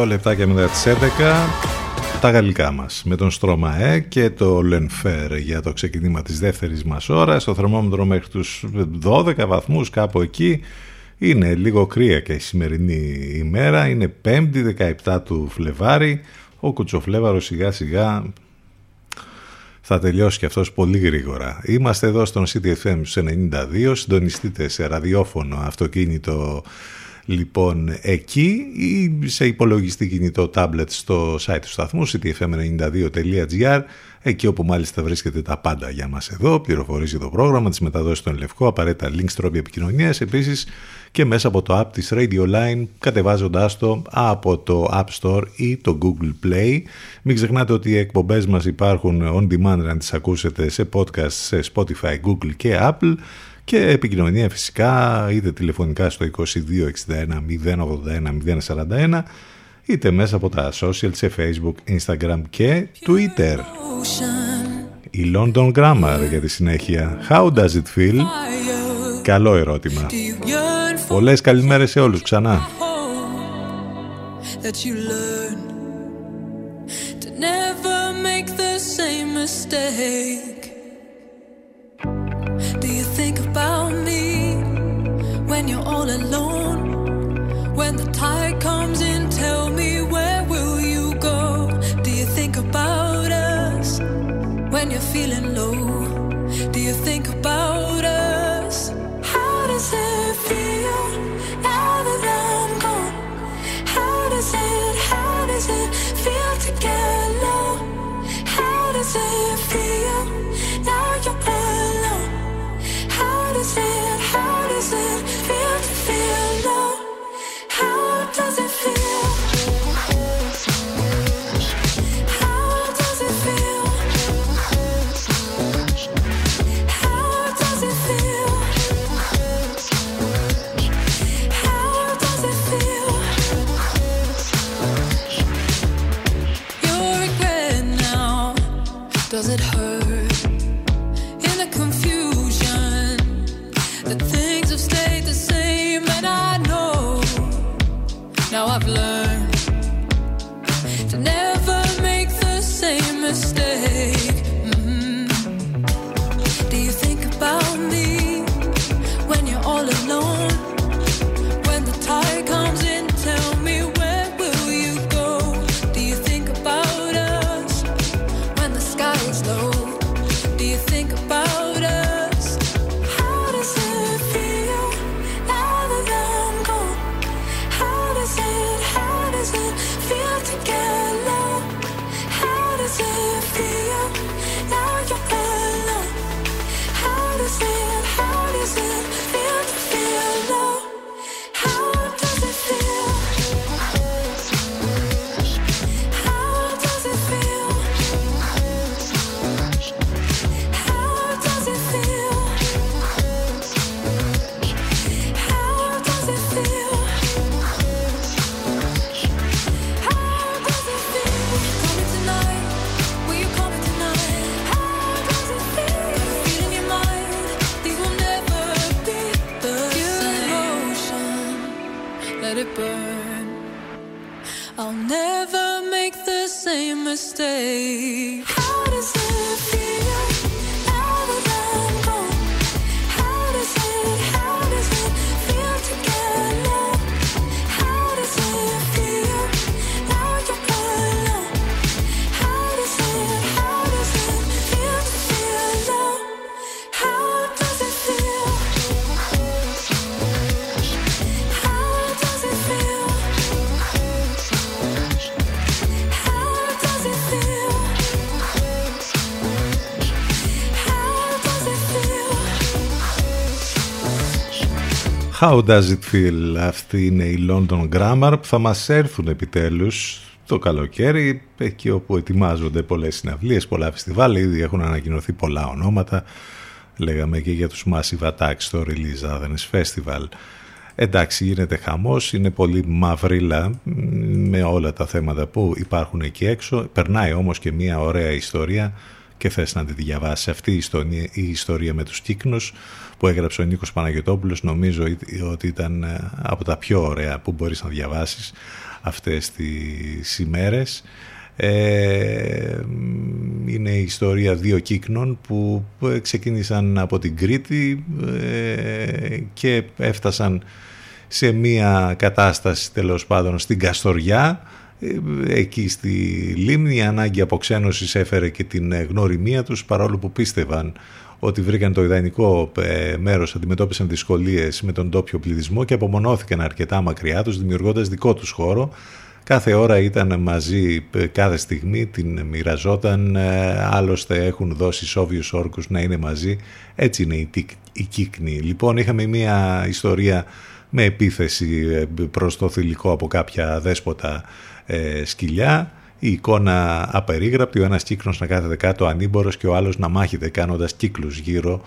Λεπτά και μετά τις 11 τα γαλλικά μας με τον Στρωμαέ και το Λενφέρ για το ξεκίνημα της δεύτερης μας ώρας. Το θερμόμετρο μέχρι τους 12 βαθμούς κάπου εκεί. Είναι λίγο κρύα και η σημερινή ημέρα. Είναι 5η 17 του Φλεβάρι. Ο Κουτσοφλέβαρος σιγά σιγά θα τελειώσει και αυτός πολύ γρήγορα. Είμαστε εδώ στον CTFM 92, συντονιστείτε σε ραδιόφωνο αυτοκίνητο λοιπόν εκεί ή σε υπολογιστή κινητό tablet στο site του σταθμού ctfm92.gr εκεί όπου μάλιστα βρίσκεται τα πάντα για μας εδώ, πληροφορίζει το πρόγραμμα, τις μεταδόσεις στον Λευκό, απαραίτητα links, τρόποι επικοινωνίας, επίσης και μέσα από το app της Radio Line κατεβάζοντάς το από το App Store ή το Google Play. Μην ξεχνάτε ότι οι εκπομπές μας υπάρχουν on demand να τις ακούσετε σε podcast σε Spotify, Google και Apple και επικοινωνία φυσικά είτε τηλεφωνικά στο 2261 081 041 είτε μέσα από τα social σε facebook, instagram και twitter. Η London Grammar για τη συνέχεια. How does it feel? Καλό ερώτημα. Πολλές καλημέρες σε όλους ξανά. Do you think about me when you're all alone? When the tide comes in, tell me where will you go? Do you think about us when you're feeling low? Do you think about How does it feel; Αυτή είναι η London Grammar που θα μας έρθουν επιτέλους το καλοκαίρι εκεί όπου ετοιμάζονται πολλές συναυλίες, πολλά φεστιβάλ. Ήδη έχουν ανακοινωθεί πολλά ονόματα. Λέγαμε και για τους Massive Attacks στο Release Athens Festival. Εντάξει γίνεται χαμός είναι πολύ μαυρίλα με όλα τα θέματα που υπάρχουν εκεί έξω. Περνάει όμως και μια ωραία ιστορία και θες να τη διαβάσει αυτή η ιστορία, η ιστορία με τους κύκνους που έγραψε ο Νίκος Παναγιωτόπουλος νομίζω ότι ήταν ε, από τα πιο ωραία που μπορείς να διαβάσεις αυτές τις ημέρες. Ε, είναι η ιστορία δύο κύκνων που ξεκίνησαν από την Κρήτη ε, και έφτασαν σε μια κατάσταση τέλος πάντων στην Καστοριά εκεί στη Λίμνη η ανάγκη αποξένωσης έφερε και την γνωριμία τους παρόλο που πίστευαν ότι βρήκαν το ιδανικό μέρος, αντιμετώπισαν δυσκολίες με τον τόπιο πληθυσμό και απομονώθηκαν αρκετά μακριά τους δημιουργώντας δικό τους χώρο. Κάθε ώρα ήταν μαζί κάθε στιγμή την μοιραζόταν. Άλλωστε έχουν δώσει σόβιους όρκους να είναι μαζί. Έτσι είναι η, η κύκνη. Λοιπόν είχαμε μια ιστορία με επίθεση προς το θηλυκό από κάποια δέσποτα ε, σκυλιά η εικόνα απερίγραπτη, ο ένας κύκνος να κάθεται κάτω ανήμπορος και ο άλλος να μάχεται κάνοντας κύκλους γύρω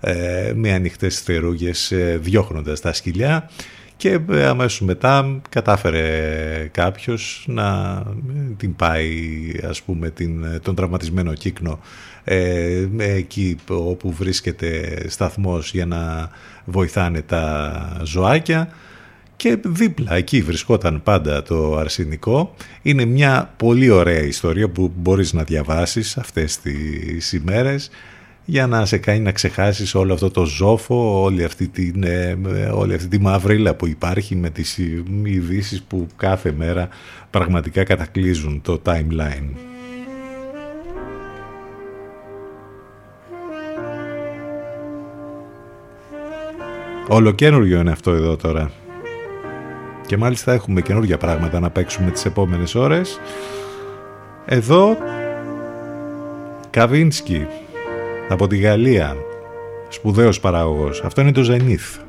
ε, με ανοιχτές θερούγες ε, διώχνοντας τα σκυλιά. Και αμέσως μετά κατάφερε κάποιος να την πάει ας πούμε την, τον τραυματισμένο κύκνο ε, εκεί όπου βρίσκεται σταθμός για να βοηθάνε τα ζωάκια και δίπλα εκεί βρισκόταν πάντα το αρσενικό. Είναι μια πολύ ωραία ιστορία που μπορείς να διαβάσεις αυτές τις ημέρες για να σε κάνει να ξεχάσεις όλο αυτό το ζόφο, όλη αυτή, την, ε, όλη αυτή τη μαύριλα που υπάρχει με τις ειδήσεις που κάθε μέρα πραγματικά κατακλείζουν το timeline. Ολοκένουργιο είναι αυτό εδώ τώρα. Και μάλιστα έχουμε καινούργια πράγματα να παίξουμε τις επόμενες ώρες. Εδώ Καβίνσκι από τη Γαλλία. Σπουδαίος παράγωγος. Αυτό είναι το Zenith.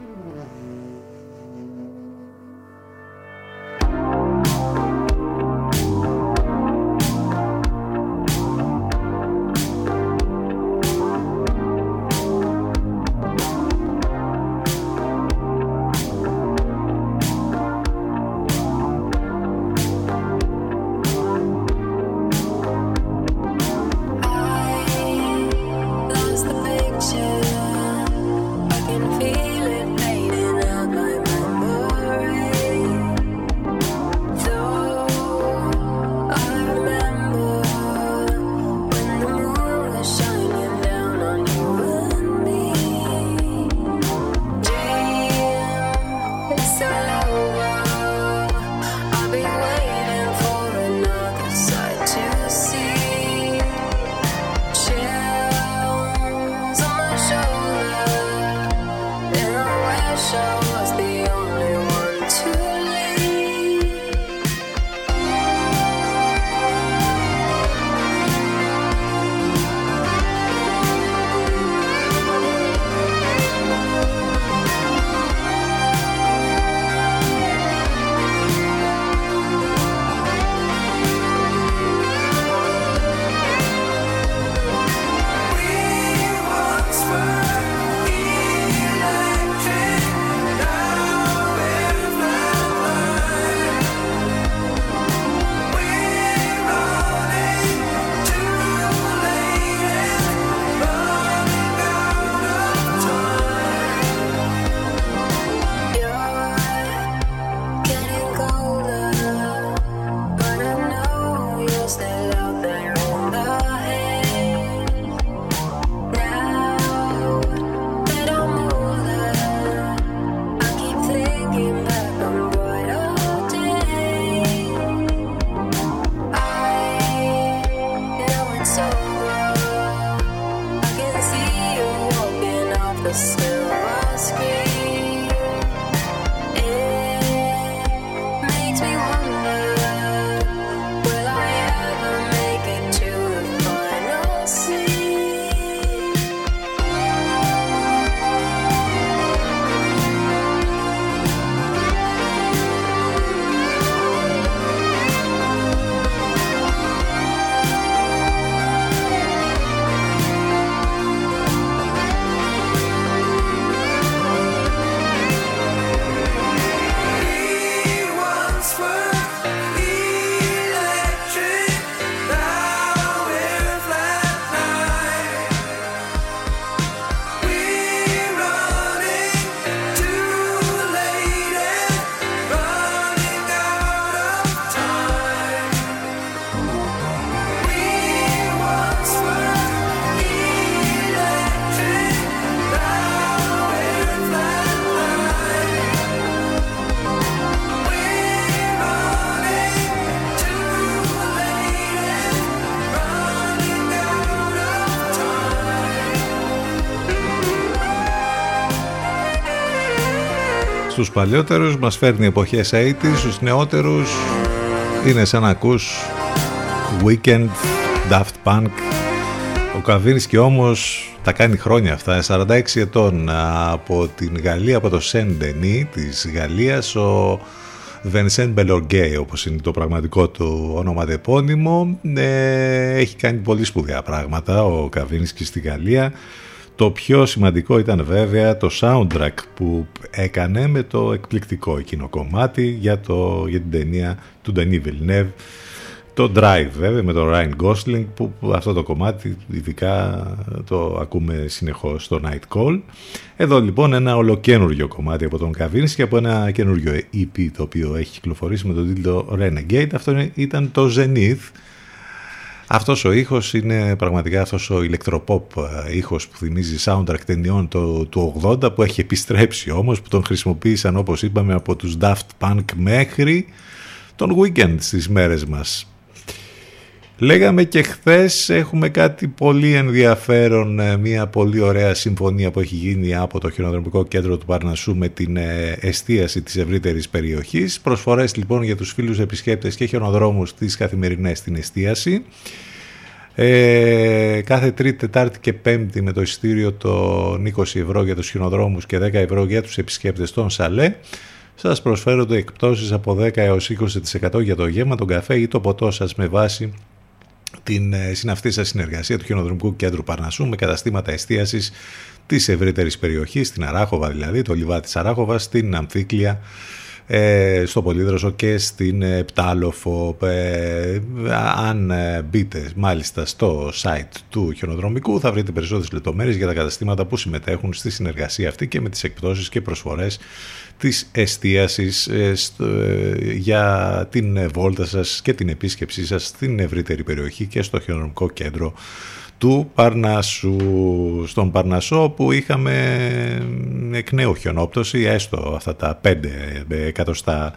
Παλιότερους μας φέρνει εποχές 80 στους νεότερους. Είναι σαν να ακούς Weekend, Daft Punk. Ο Καβίνσκι όμως τα κάνει χρόνια αυτά 46 ετών από την Γαλλία από το Σεν Ντενί της Γαλλίας ο Βενσέν Μπελοργκέι όπως είναι το πραγματικό του όνομα τεπώνυμο ε, έχει κάνει πολύ σπουδαία πράγματα ο Καβίνσκι στη Γαλλία το πιο σημαντικό ήταν βέβαια το soundtrack που έκανε με το εκπληκτικό εκείνο κομμάτι για, το, για την ταινία του Denis Villeneuve το Drive βέβαια με τον Ryan Gosling που, αυτό το κομμάτι ειδικά το ακούμε συνεχώς στο Night Call. Εδώ λοιπόν ένα ολοκένουργιο κομμάτι από τον και από ένα καινούριο EP το οποίο έχει κυκλοφορήσει με τον τίτλο Renegade. Αυτό ήταν το Zenith. Αυτός ο ήχος είναι πραγματικά αυτός ο ηλεκτροπόπ ήχος που θυμίζει soundtrack ταινιών του, του 80 που έχει επιστρέψει όμως που τον χρησιμοποίησαν όπως είπαμε από τους Daft Punk μέχρι τον Weekend στις μέρες μας. Λέγαμε και χθες έχουμε κάτι πολύ ενδιαφέρον, ε, μια πολύ ωραία συμφωνία που έχει γίνει από το χειροδρομικό κέντρο του Παρνασσού με την ε, εστίαση της ευρύτερης περιοχής. Προσφορές λοιπόν για τους φίλους επισκέπτες και χιονοδρόμους τις καθημερινές στην εστίαση. Ε, κάθε Τρίτη, Τετάρτη και Πέμπτη με το εισιτήριο των 20 ευρώ για τους χιονοδρόμους και 10 ευρώ για τους επισκέπτες των Σαλέ σας προσφέρονται εκπτώσεις από 10 έως 20% για το γέμα, τον καφέ ή το ποτό σας με βάση την ε, συναυτή σας συνεργασία του Χιονοδρομικού Κέντρου Παρνασσού με καταστήματα εστίασης της ευρύτερης περιοχής, στην Αράχοβα δηλαδή, το λιβά της Αράχοβας, στην Αμφίκλια, ε, στο Πολύδροσο και στην ε, Πτάλοφο. αν μπείτε μάλιστα στο site του χιονοδρομικού θα βρείτε περισσότερες λεπτομέρειες για τα καταστήματα που συμμετέχουν στη συνεργασία αυτή και με τις εκπτώσεις και προσφορές της εστίασης ε, ε, για την βόλτα σας και την επίσκεψή σας στην ευρύτερη περιοχή και στο χειρονομικό κέντρο του Παρνασού. Στον Παρνασό που είχαμε εκ νέου χιονόπτωση, έστω αυτά τα 5 εκατοστά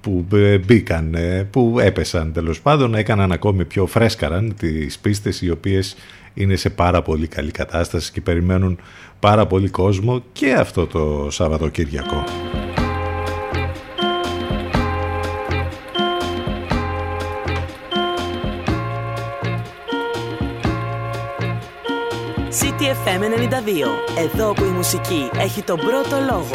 που μπήκαν, που έπεσαν τέλος πάντων, έκαναν ακόμη πιο φρέσκαραν τις πίστες οι οποίες είναι σε πάρα πολύ καλή κατάσταση και περιμένουν πάρα πολύ κόσμο και αυτό το Σαββατοκύριακο. CTFM 92. Εδώ που η μουσική έχει τον πρώτο λόγο.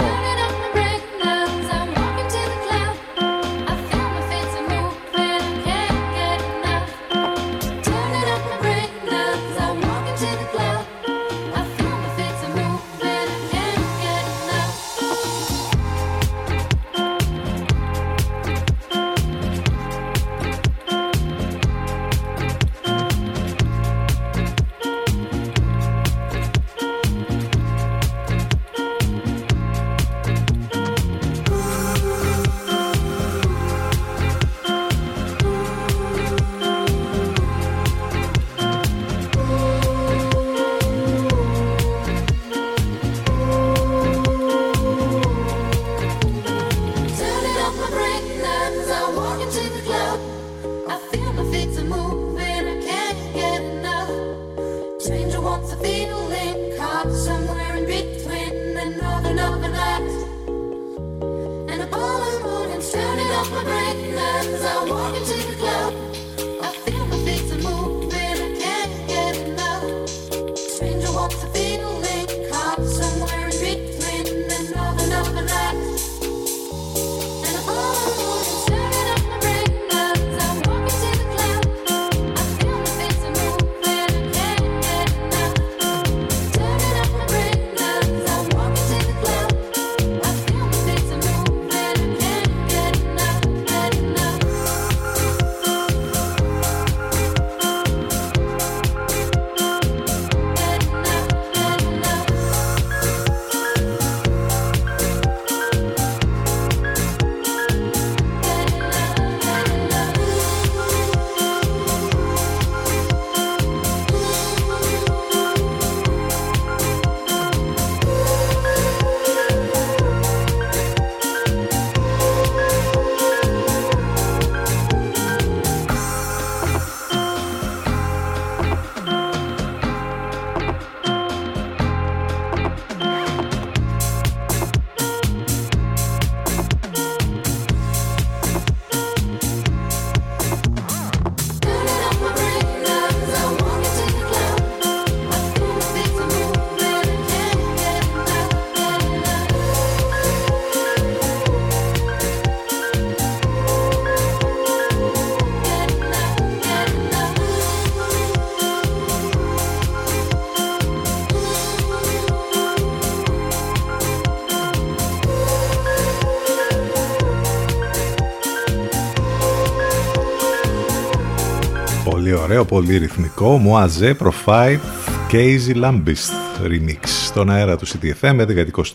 Πολύ ωραίο, πολύ ρυθμικό. Μουαζέ, Profile και Easy Lambist Remix στον αέρα του CTFM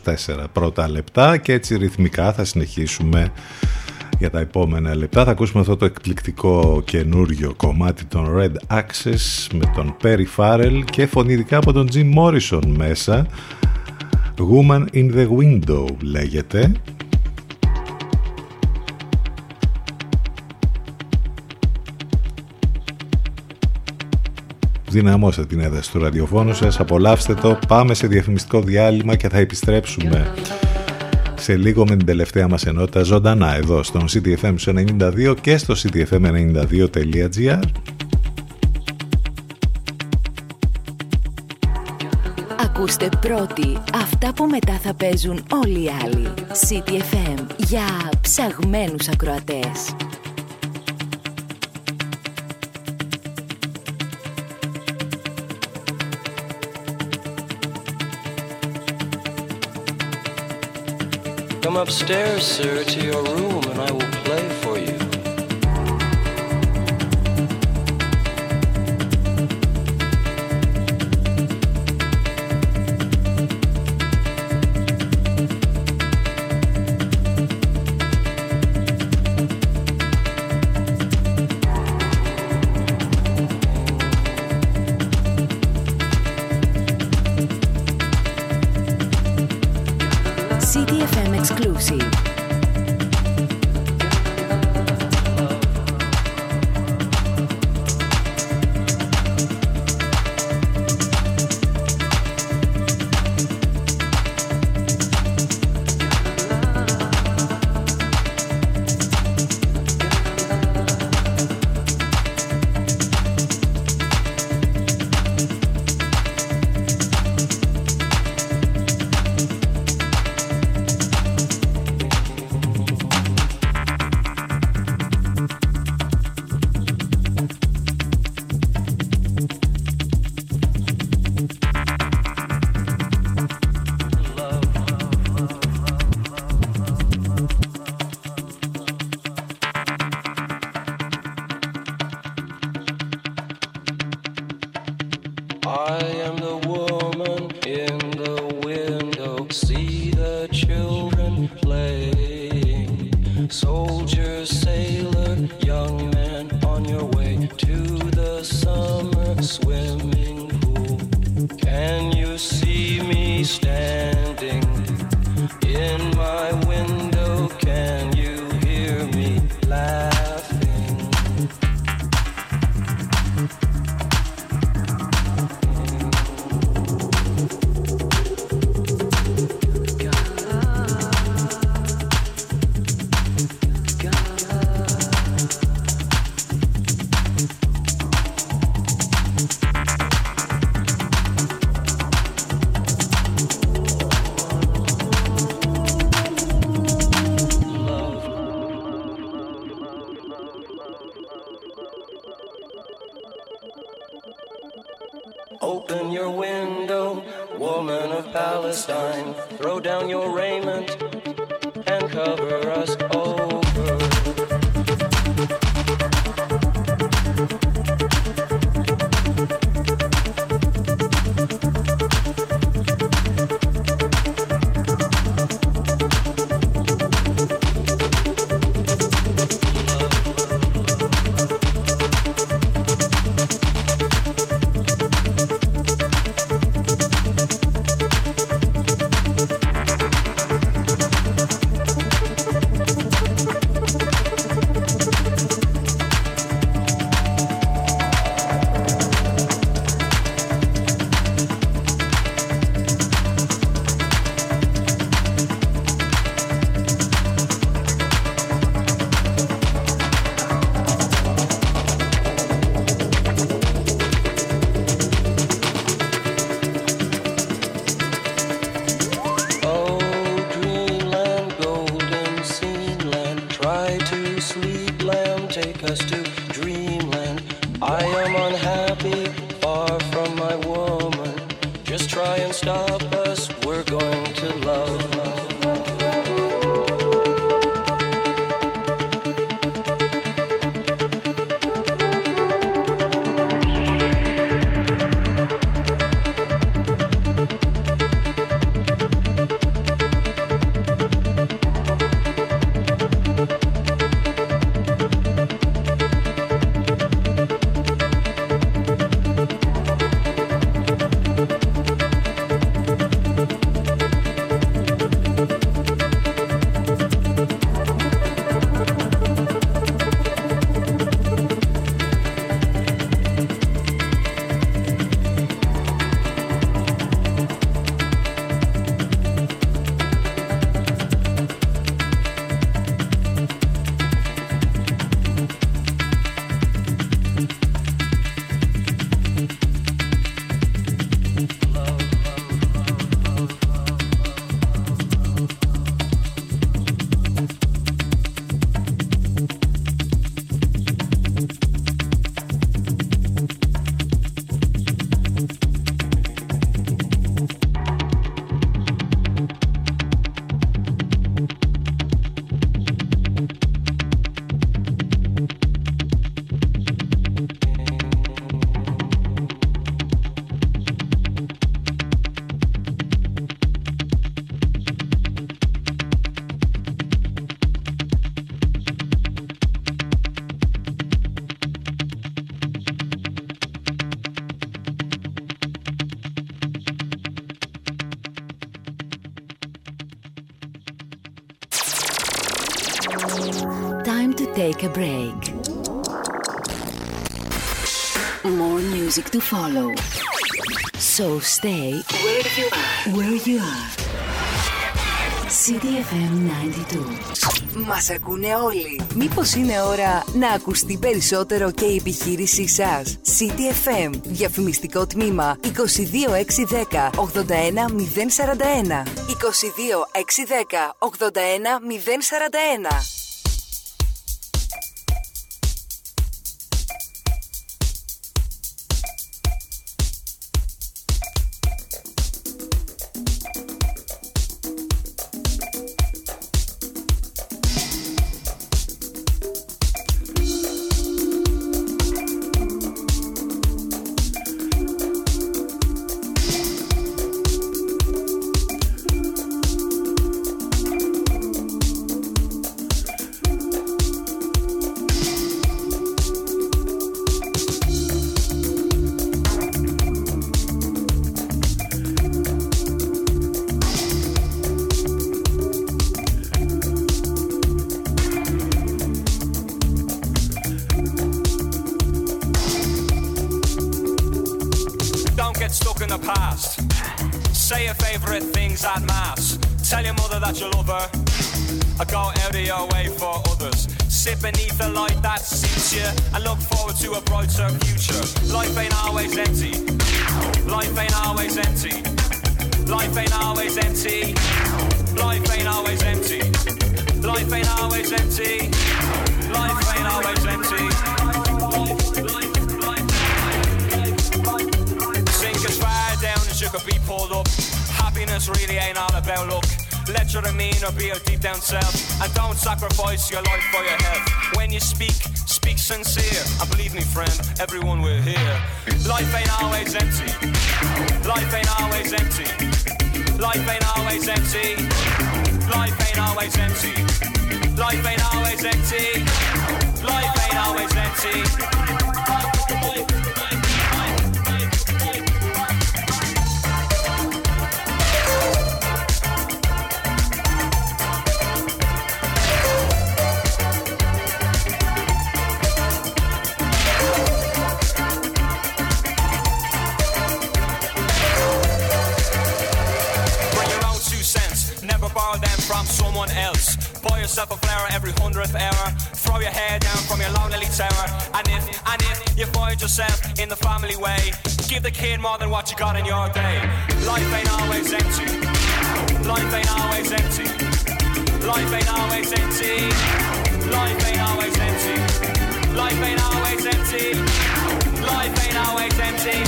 11-24 πρώτα λεπτά και έτσι ρυθμικά θα συνεχίσουμε για τα επόμενα λεπτά. Θα ακούσουμε αυτό το εκπληκτικό καινούριο κομμάτι των Red Access με τον Perry Farrell και φωνητικά από τον Jim Morrison μέσα. Woman in the Window λέγεται δυναμώστε την έδραση του ραδιοφώνου σας, απολαύστε το, πάμε σε διαφημιστικό διάλειμμα και θα επιστρέψουμε σε λίγο με την τελευταία μας ενότητα ζωντανά εδώ στον CTFM 92 και στο ctfm92.gr Ακούστε πρώτοι αυτά που μετά θα παίζουν όλοι οι άλλοι. CTFM για ψαγμένους ακροατές. Come upstairs, sir, to your room, and I will a break. More music to follow. So stay where you are. Where you are. CDFM 92. Μας ακούνε όλοι. Μήπως είναι ώρα να ακουστεί περισσότερο και η επιχείρησή σας; CDFM. Διαφημιστικό τμήμα 22610 81041. 22610 81041. Be beer deep down south. And don't sacrifice your life for your health. When you speak, speak sincere. And believe me, friend, everyone will hear. Life ain't always empty. Life ain't always empty. Life ain't always empty. Life ain't always empty. Life ain't always empty. Life ain't always empty. kid more than what you got in your day. Life ain't always empty. Life ain't always empty. Life ain't always empty. Life ain't always empty. Life ain't always empty. Life ain't always empty.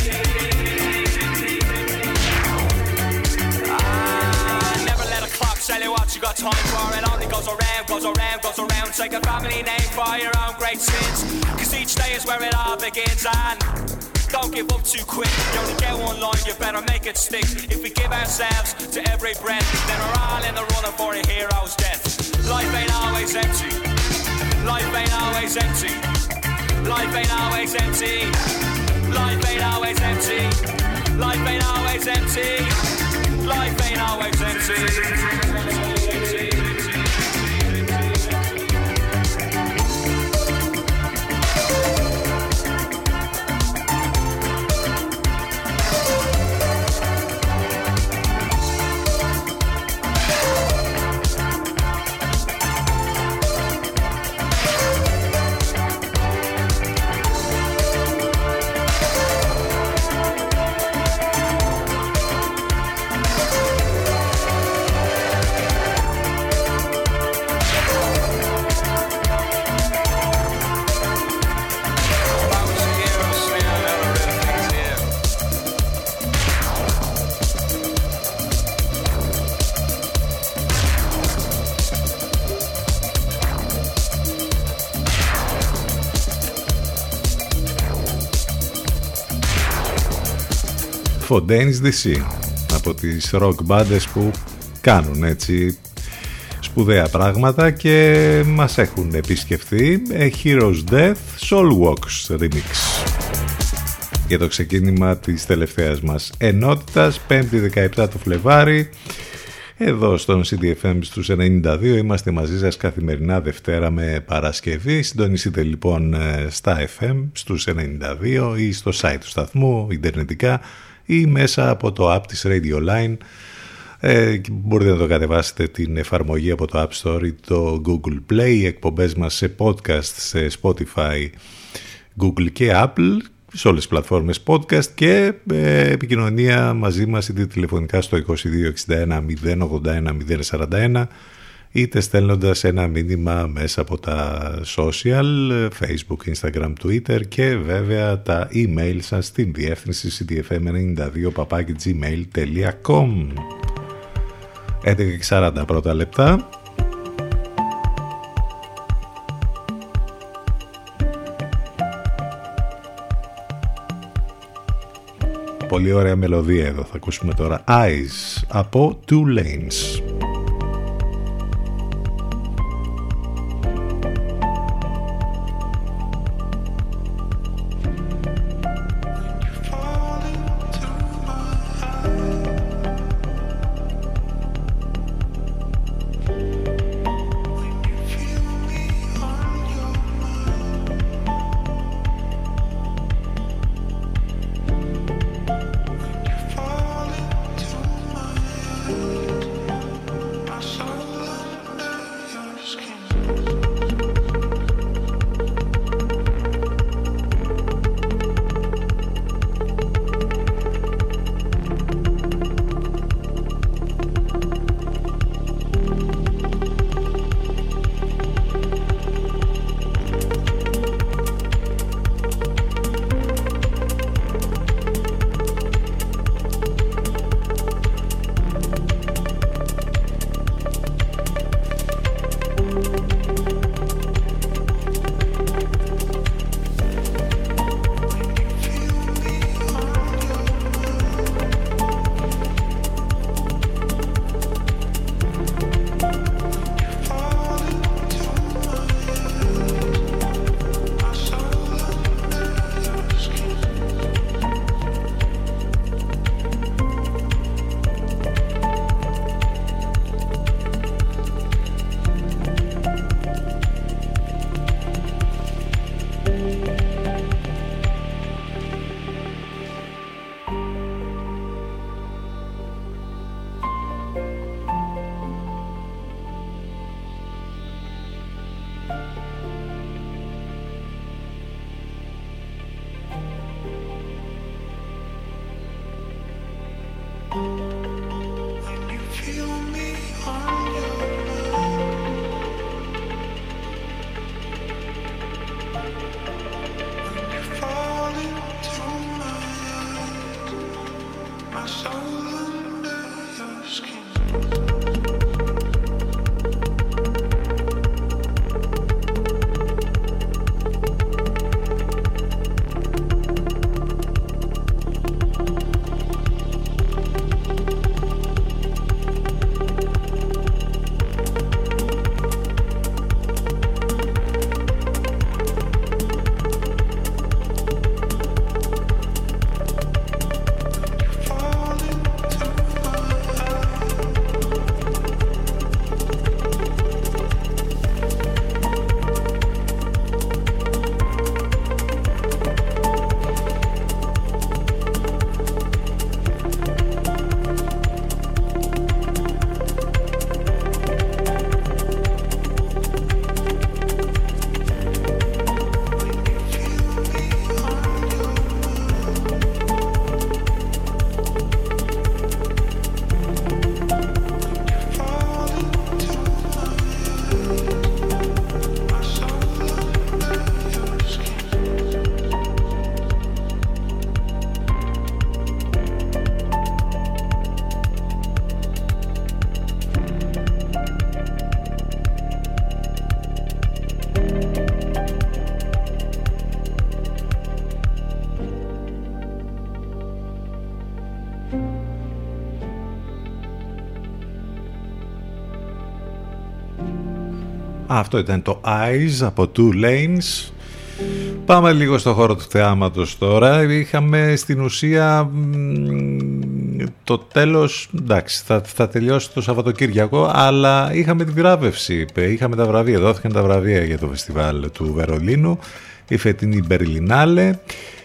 Ah, never let a clock tell you what you got time for. It only goes around, goes around, goes around. Take a family name for your own great sins. Cause each day is where it all begins and don't give up too quick. You only get one line, you better make it stick. If we give ourselves to every breath, then we're all in the running for a hero's death. Life ain't always empty. Life ain't always empty. Life ain't always empty. Life ain't always empty. Life ain't always empty. Life ain't always empty. Fontaines DC από τις rock μπάντες που κάνουν έτσι σπουδαία πράγματα και μας έχουν επισκεφθεί A Heroes Death Soul Walks Remix για το ξεκίνημα της τελευταίας μας ενότητας 5η 17 του Φλεβάρι εδώ στον CDFM στους 92 είμαστε μαζί σας καθημερινά Δευτέρα με Παρασκευή. Συντονιστείτε λοιπόν ε, στα FM στους 92 ή στο site του σταθμού, ιντερνετικά ή μέσα από το app της Radio Line. Ε, μπορείτε να το κατεβάσετε την εφαρμογή από το App Store ή το Google Play, οι εκπομπές μας σε podcast σε Spotify, Google και Apple σε όλες τις πλατφόρμες podcast και ε, επικοινωνία μαζί μας είτε τηλεφωνικά στο 2261 081 041 είτε στέλνοντας ένα μήνυμα μέσα από τα social, facebook, instagram, twitter και βέβαια τα email σας στην διεύθυνση cdfm92 gmail.com 11.40 πρώτα λεπτά. Πολύ ωραία μελωδία εδώ. Θα ακούσουμε τώρα Eyes από Two Lanes Αυτό ήταν το Eyes από Two Lanes. Πάμε λίγο στο χώρο του θεάματος τώρα. Είχαμε στην ουσία το τέλος, εντάξει, θα, θα τελειώσει το Σαββατοκύριακο, αλλά είχαμε τη βράβευση, είχαμε τα βραβεία, δόθηκαν τα βραβεία για το φεστιβάλ του Βερολίνου, η φετινή Μπερλινάλε,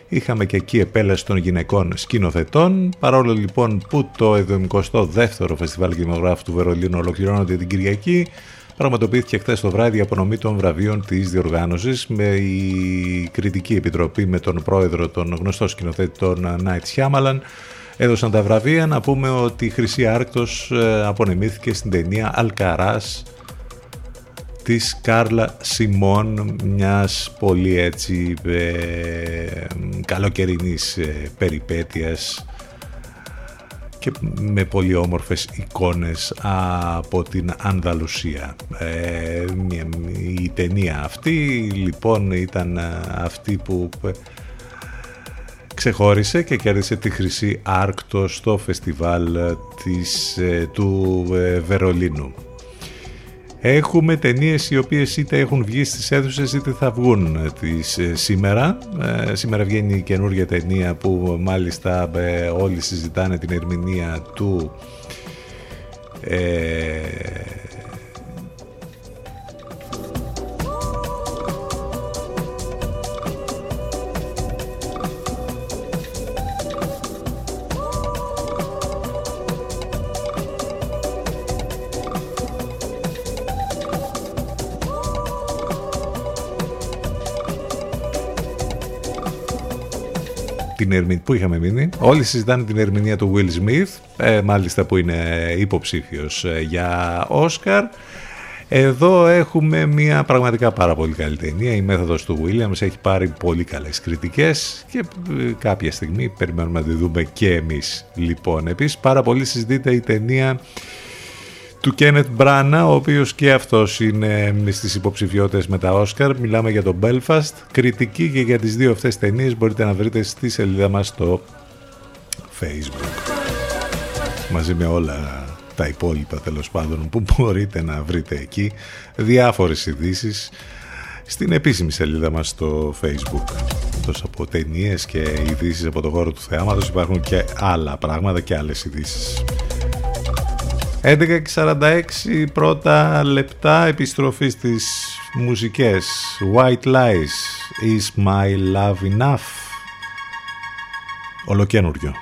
είχαμε και εκεί επέλαση των γυναικών σκηνοθετών, παρόλο λοιπόν που το 72ο Φεστιβάλ Κινηματογράφου του Βερολίνου ολοκληρώνεται την Κυριακή, πραγματοποιήθηκε χθες το βράδυ η απονομή των βραβείων της διοργάνωσης με η κριτική επιτροπή με τον πρόεδρο, τον γνωστό σκηνοθέτη, τον Νάιτ Σιάμαλαν. Έδωσαν τα βραβεία. Να πούμε ότι η Χρυσή Άρκτος ε, απονεμήθηκε στην ταινία Αλκαράς της Κάρλα Σιμών, μιας πολύ έτσι ε, καλοκαιρινής ε, περιπέτειας και με πολύ όμορφες εικόνες από την Ανδαλουσία. Ε, η ταινία αυτή λοιπόν ήταν αυτή που ξεχώρισε και κέρδισε τη Χρυσή Άρκτο στο φεστιβάλ της, ε, του ε, Βερολίνου. Έχουμε ταινίες οι οποίες είτε έχουν βγει στις αίθουσες είτε θα βγουν ε, τις σήμερα. σήμερα βγαίνει η καινούργια ταινία που μάλιστα όλοι συζητάνε την ερμηνεία του την Πού είχαμε μείνει. Όλοι συζητάνε την ερμηνεία του Will Smith, ε, μάλιστα που είναι υποψήφιος ε, για Όσκαρ. Εδώ έχουμε μια πραγματικά πάρα πολύ καλή ταινία. Η μέθοδος του Williams έχει πάρει πολύ καλές κριτικές και ε, κάποια στιγμή περιμένουμε να τη δούμε και εμείς. Λοιπόν, επίσης πάρα πολύ συζητείται η ταινία του Κένετ Μπράνα, ο οποίος και αυτός είναι στις υποψηφιότητες με τα Όσκαρ. Μιλάμε για τον Belfast. Κριτική και για τις δύο αυτές ταινίες μπορείτε να βρείτε στη σελίδα μας στο Facebook. Μαζί με όλα τα υπόλοιπα τέλος πάντων που μπορείτε να βρείτε εκεί. Διάφορες ειδήσεις στην επίσημη σελίδα μας στο Facebook. Τόσο από ταινίες και ειδήσεις από το χώρο του θεάματος υπάρχουν και άλλα πράγματα και άλλες ειδήσεις. 11.46 πρώτα λεπτά επιστροφής στις μουσικές. White Lies Is My Love Enough. Ολοκένουργιο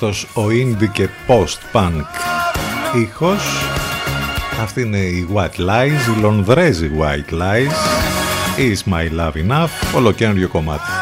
Αυτός ο indie και post-punk ήχος. Αυτή είναι η White Lies, η Λονδρέζη White Lies. Is My Love Enough, ολοκαίριο κομμάτι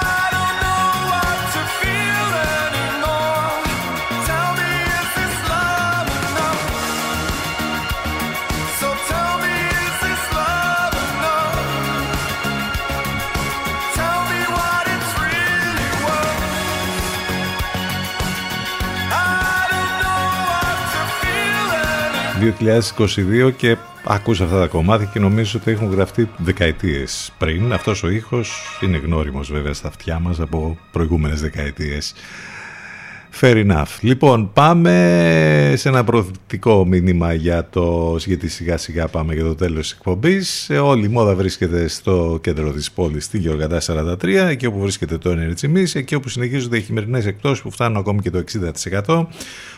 2022 και ακούς αυτά τα κομμάτια και νομίζω ότι έχουν γραφτεί δεκαετίες πριν. Αυτός ο ήχος είναι γνώριμος βέβαια στα αυτιά μας από προηγούμενες δεκαετίες. Fair enough. Λοιπόν, πάμε σε ένα προθετικό μήνυμα για το γιατί σιγά σιγά πάμε για το τέλος της εκπομπής. Ε, Όλη η μόδα βρίσκεται στο κέντρο της πόλης, στη Γεωργαντά 43, εκεί όπου βρίσκεται το Energy Miss, εκεί όπου συνεχίζονται οι χειμερινές εκτόσεις που φτάνουν ακόμη και το 60%.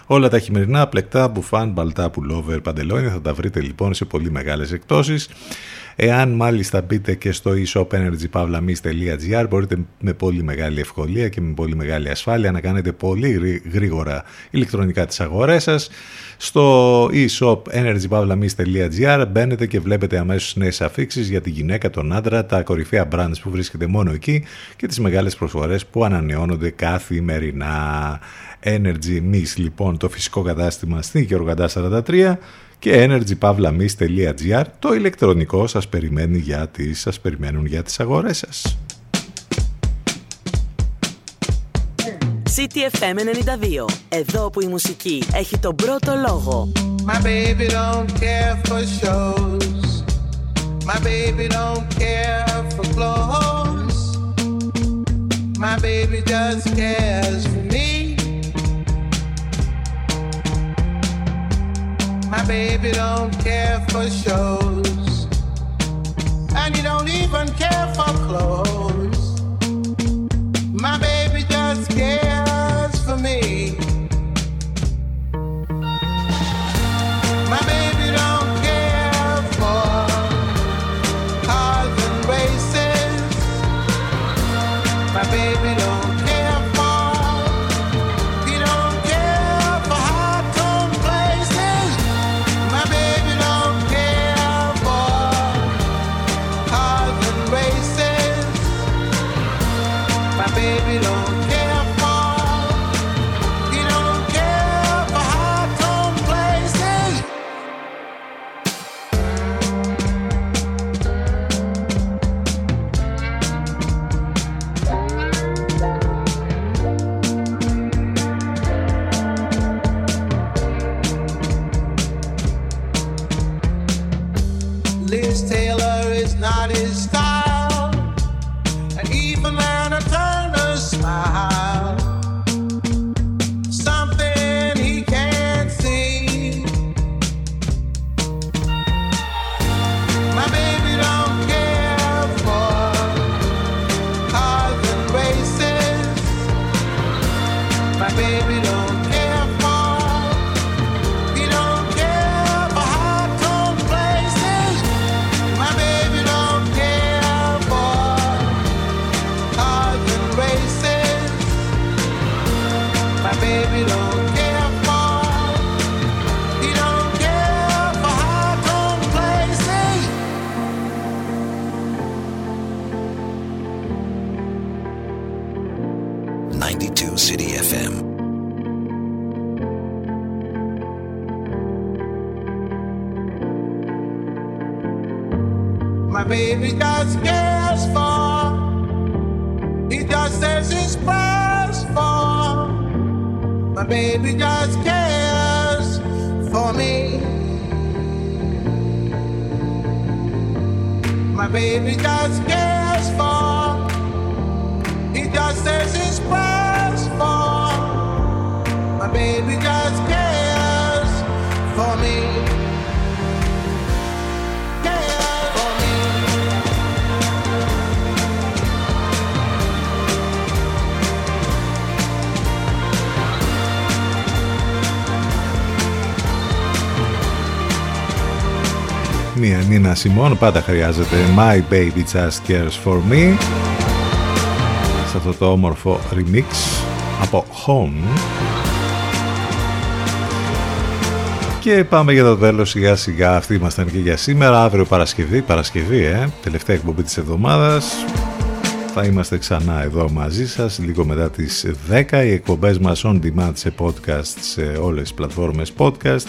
Όλα τα χειμερινά, πλεκτά, μπουφάν, μπαλτά, πουλόβερ, παντελόνια θα τα βρείτε λοιπόν σε πολύ μεγάλες εκτόσεις. Εάν μάλιστα μπείτε και στο e-shopenergypavlamis.gr μπορείτε με πολύ μεγάλη ευκολία και με πολύ μεγάλη ασφάλεια να κάνετε πολύ γρή- γρήγορα ηλεκτρονικά τις αγορές σας. Στο e-shopenergypavlamis.gr μπαίνετε και βλέπετε αμέσως νέες αφήξεις για τη γυναίκα, τον άντρα, τα κορυφαία brands που βρίσκεται μόνο εκεί και τις μεγάλες προσφορές που ανανεώνονται καθημερινά. Energy Miss λοιπόν το φυσικό κατάστημα στην Γεωργαντά 43 και energypavlamis.gr το ηλεκτρονικό σας περιμένει για τις, σας περιμένουν για τις αγορές σας. CTFM 92. Εδώ που η μουσική έχει τον πρώτο λόγο. My baby don't care for shows. My baby don't care for clothes. My baby just cares for me. My baby don't care for shows. And you don't even care for clothes. My Liz Taylor is not his style. Σιμών πάντα χρειάζεται My Baby Just Cares For Me. Σε αυτό το όμορφο remix από Home. Και πάμε για το τέλος σιγά σιγά. Αυτοί ήμασταν και για σήμερα. Αύριο Παρασκευή, Παρασκευή ε, τελευταία εκπομπή της εβδομάδας. Θα είμαστε ξανά εδώ μαζί σας λίγο μετά τις 10 οι εκπομπές μας on demand σε podcast σε όλες τις πλατφόρμες podcast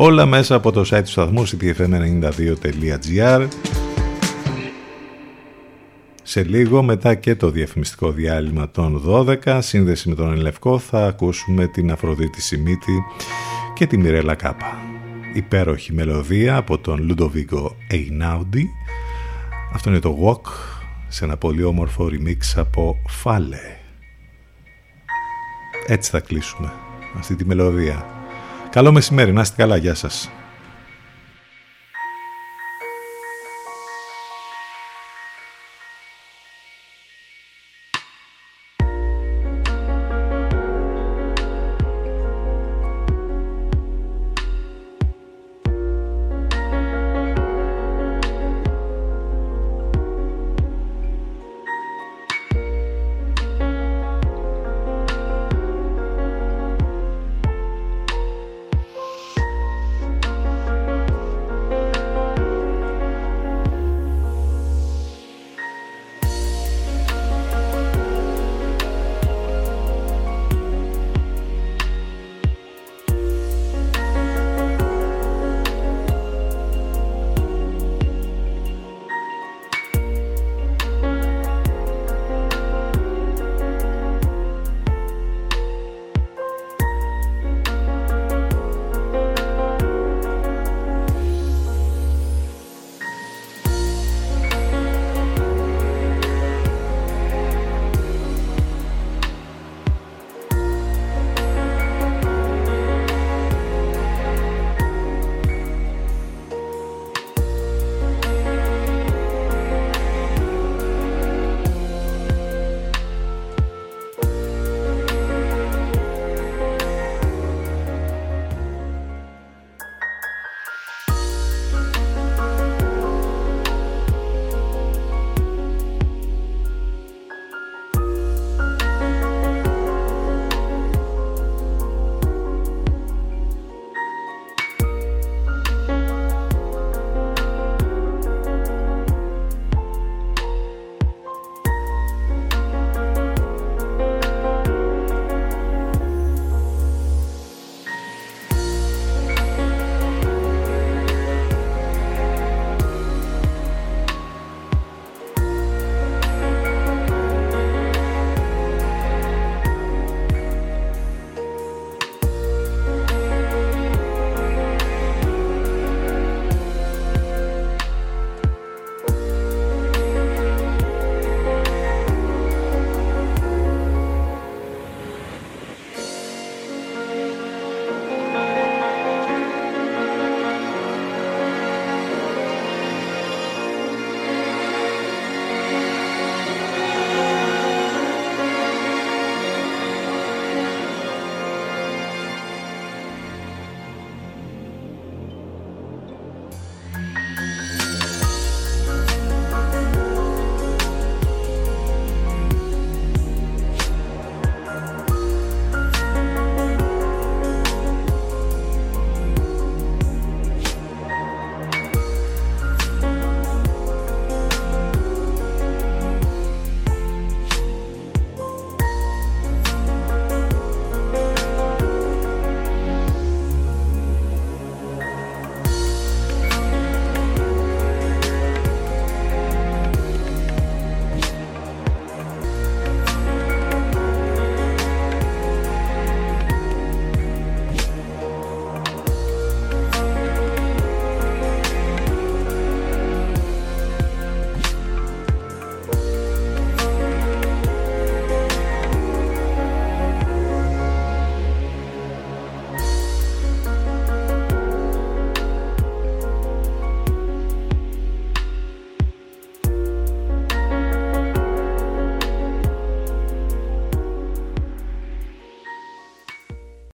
Όλα μέσα από το site του σταθμού ctfm92.gr Σε λίγο μετά και το διαφημιστικό διάλειμμα των 12 σύνδεση με τον Ελευκό θα ακούσουμε την Αφροδίτη Σιμίτη και τη Μιρέλα Κάπα. Υπέροχη μελωδία από τον Λουντοβίγκο Einaudi. Αυτό είναι το Walk σε ένα πολύ όμορφο remix από Φάλε. Έτσι θα κλείσουμε αυτή τη μελωδία. Καλό μεσημέρι, να είστε καλά, γεια σας.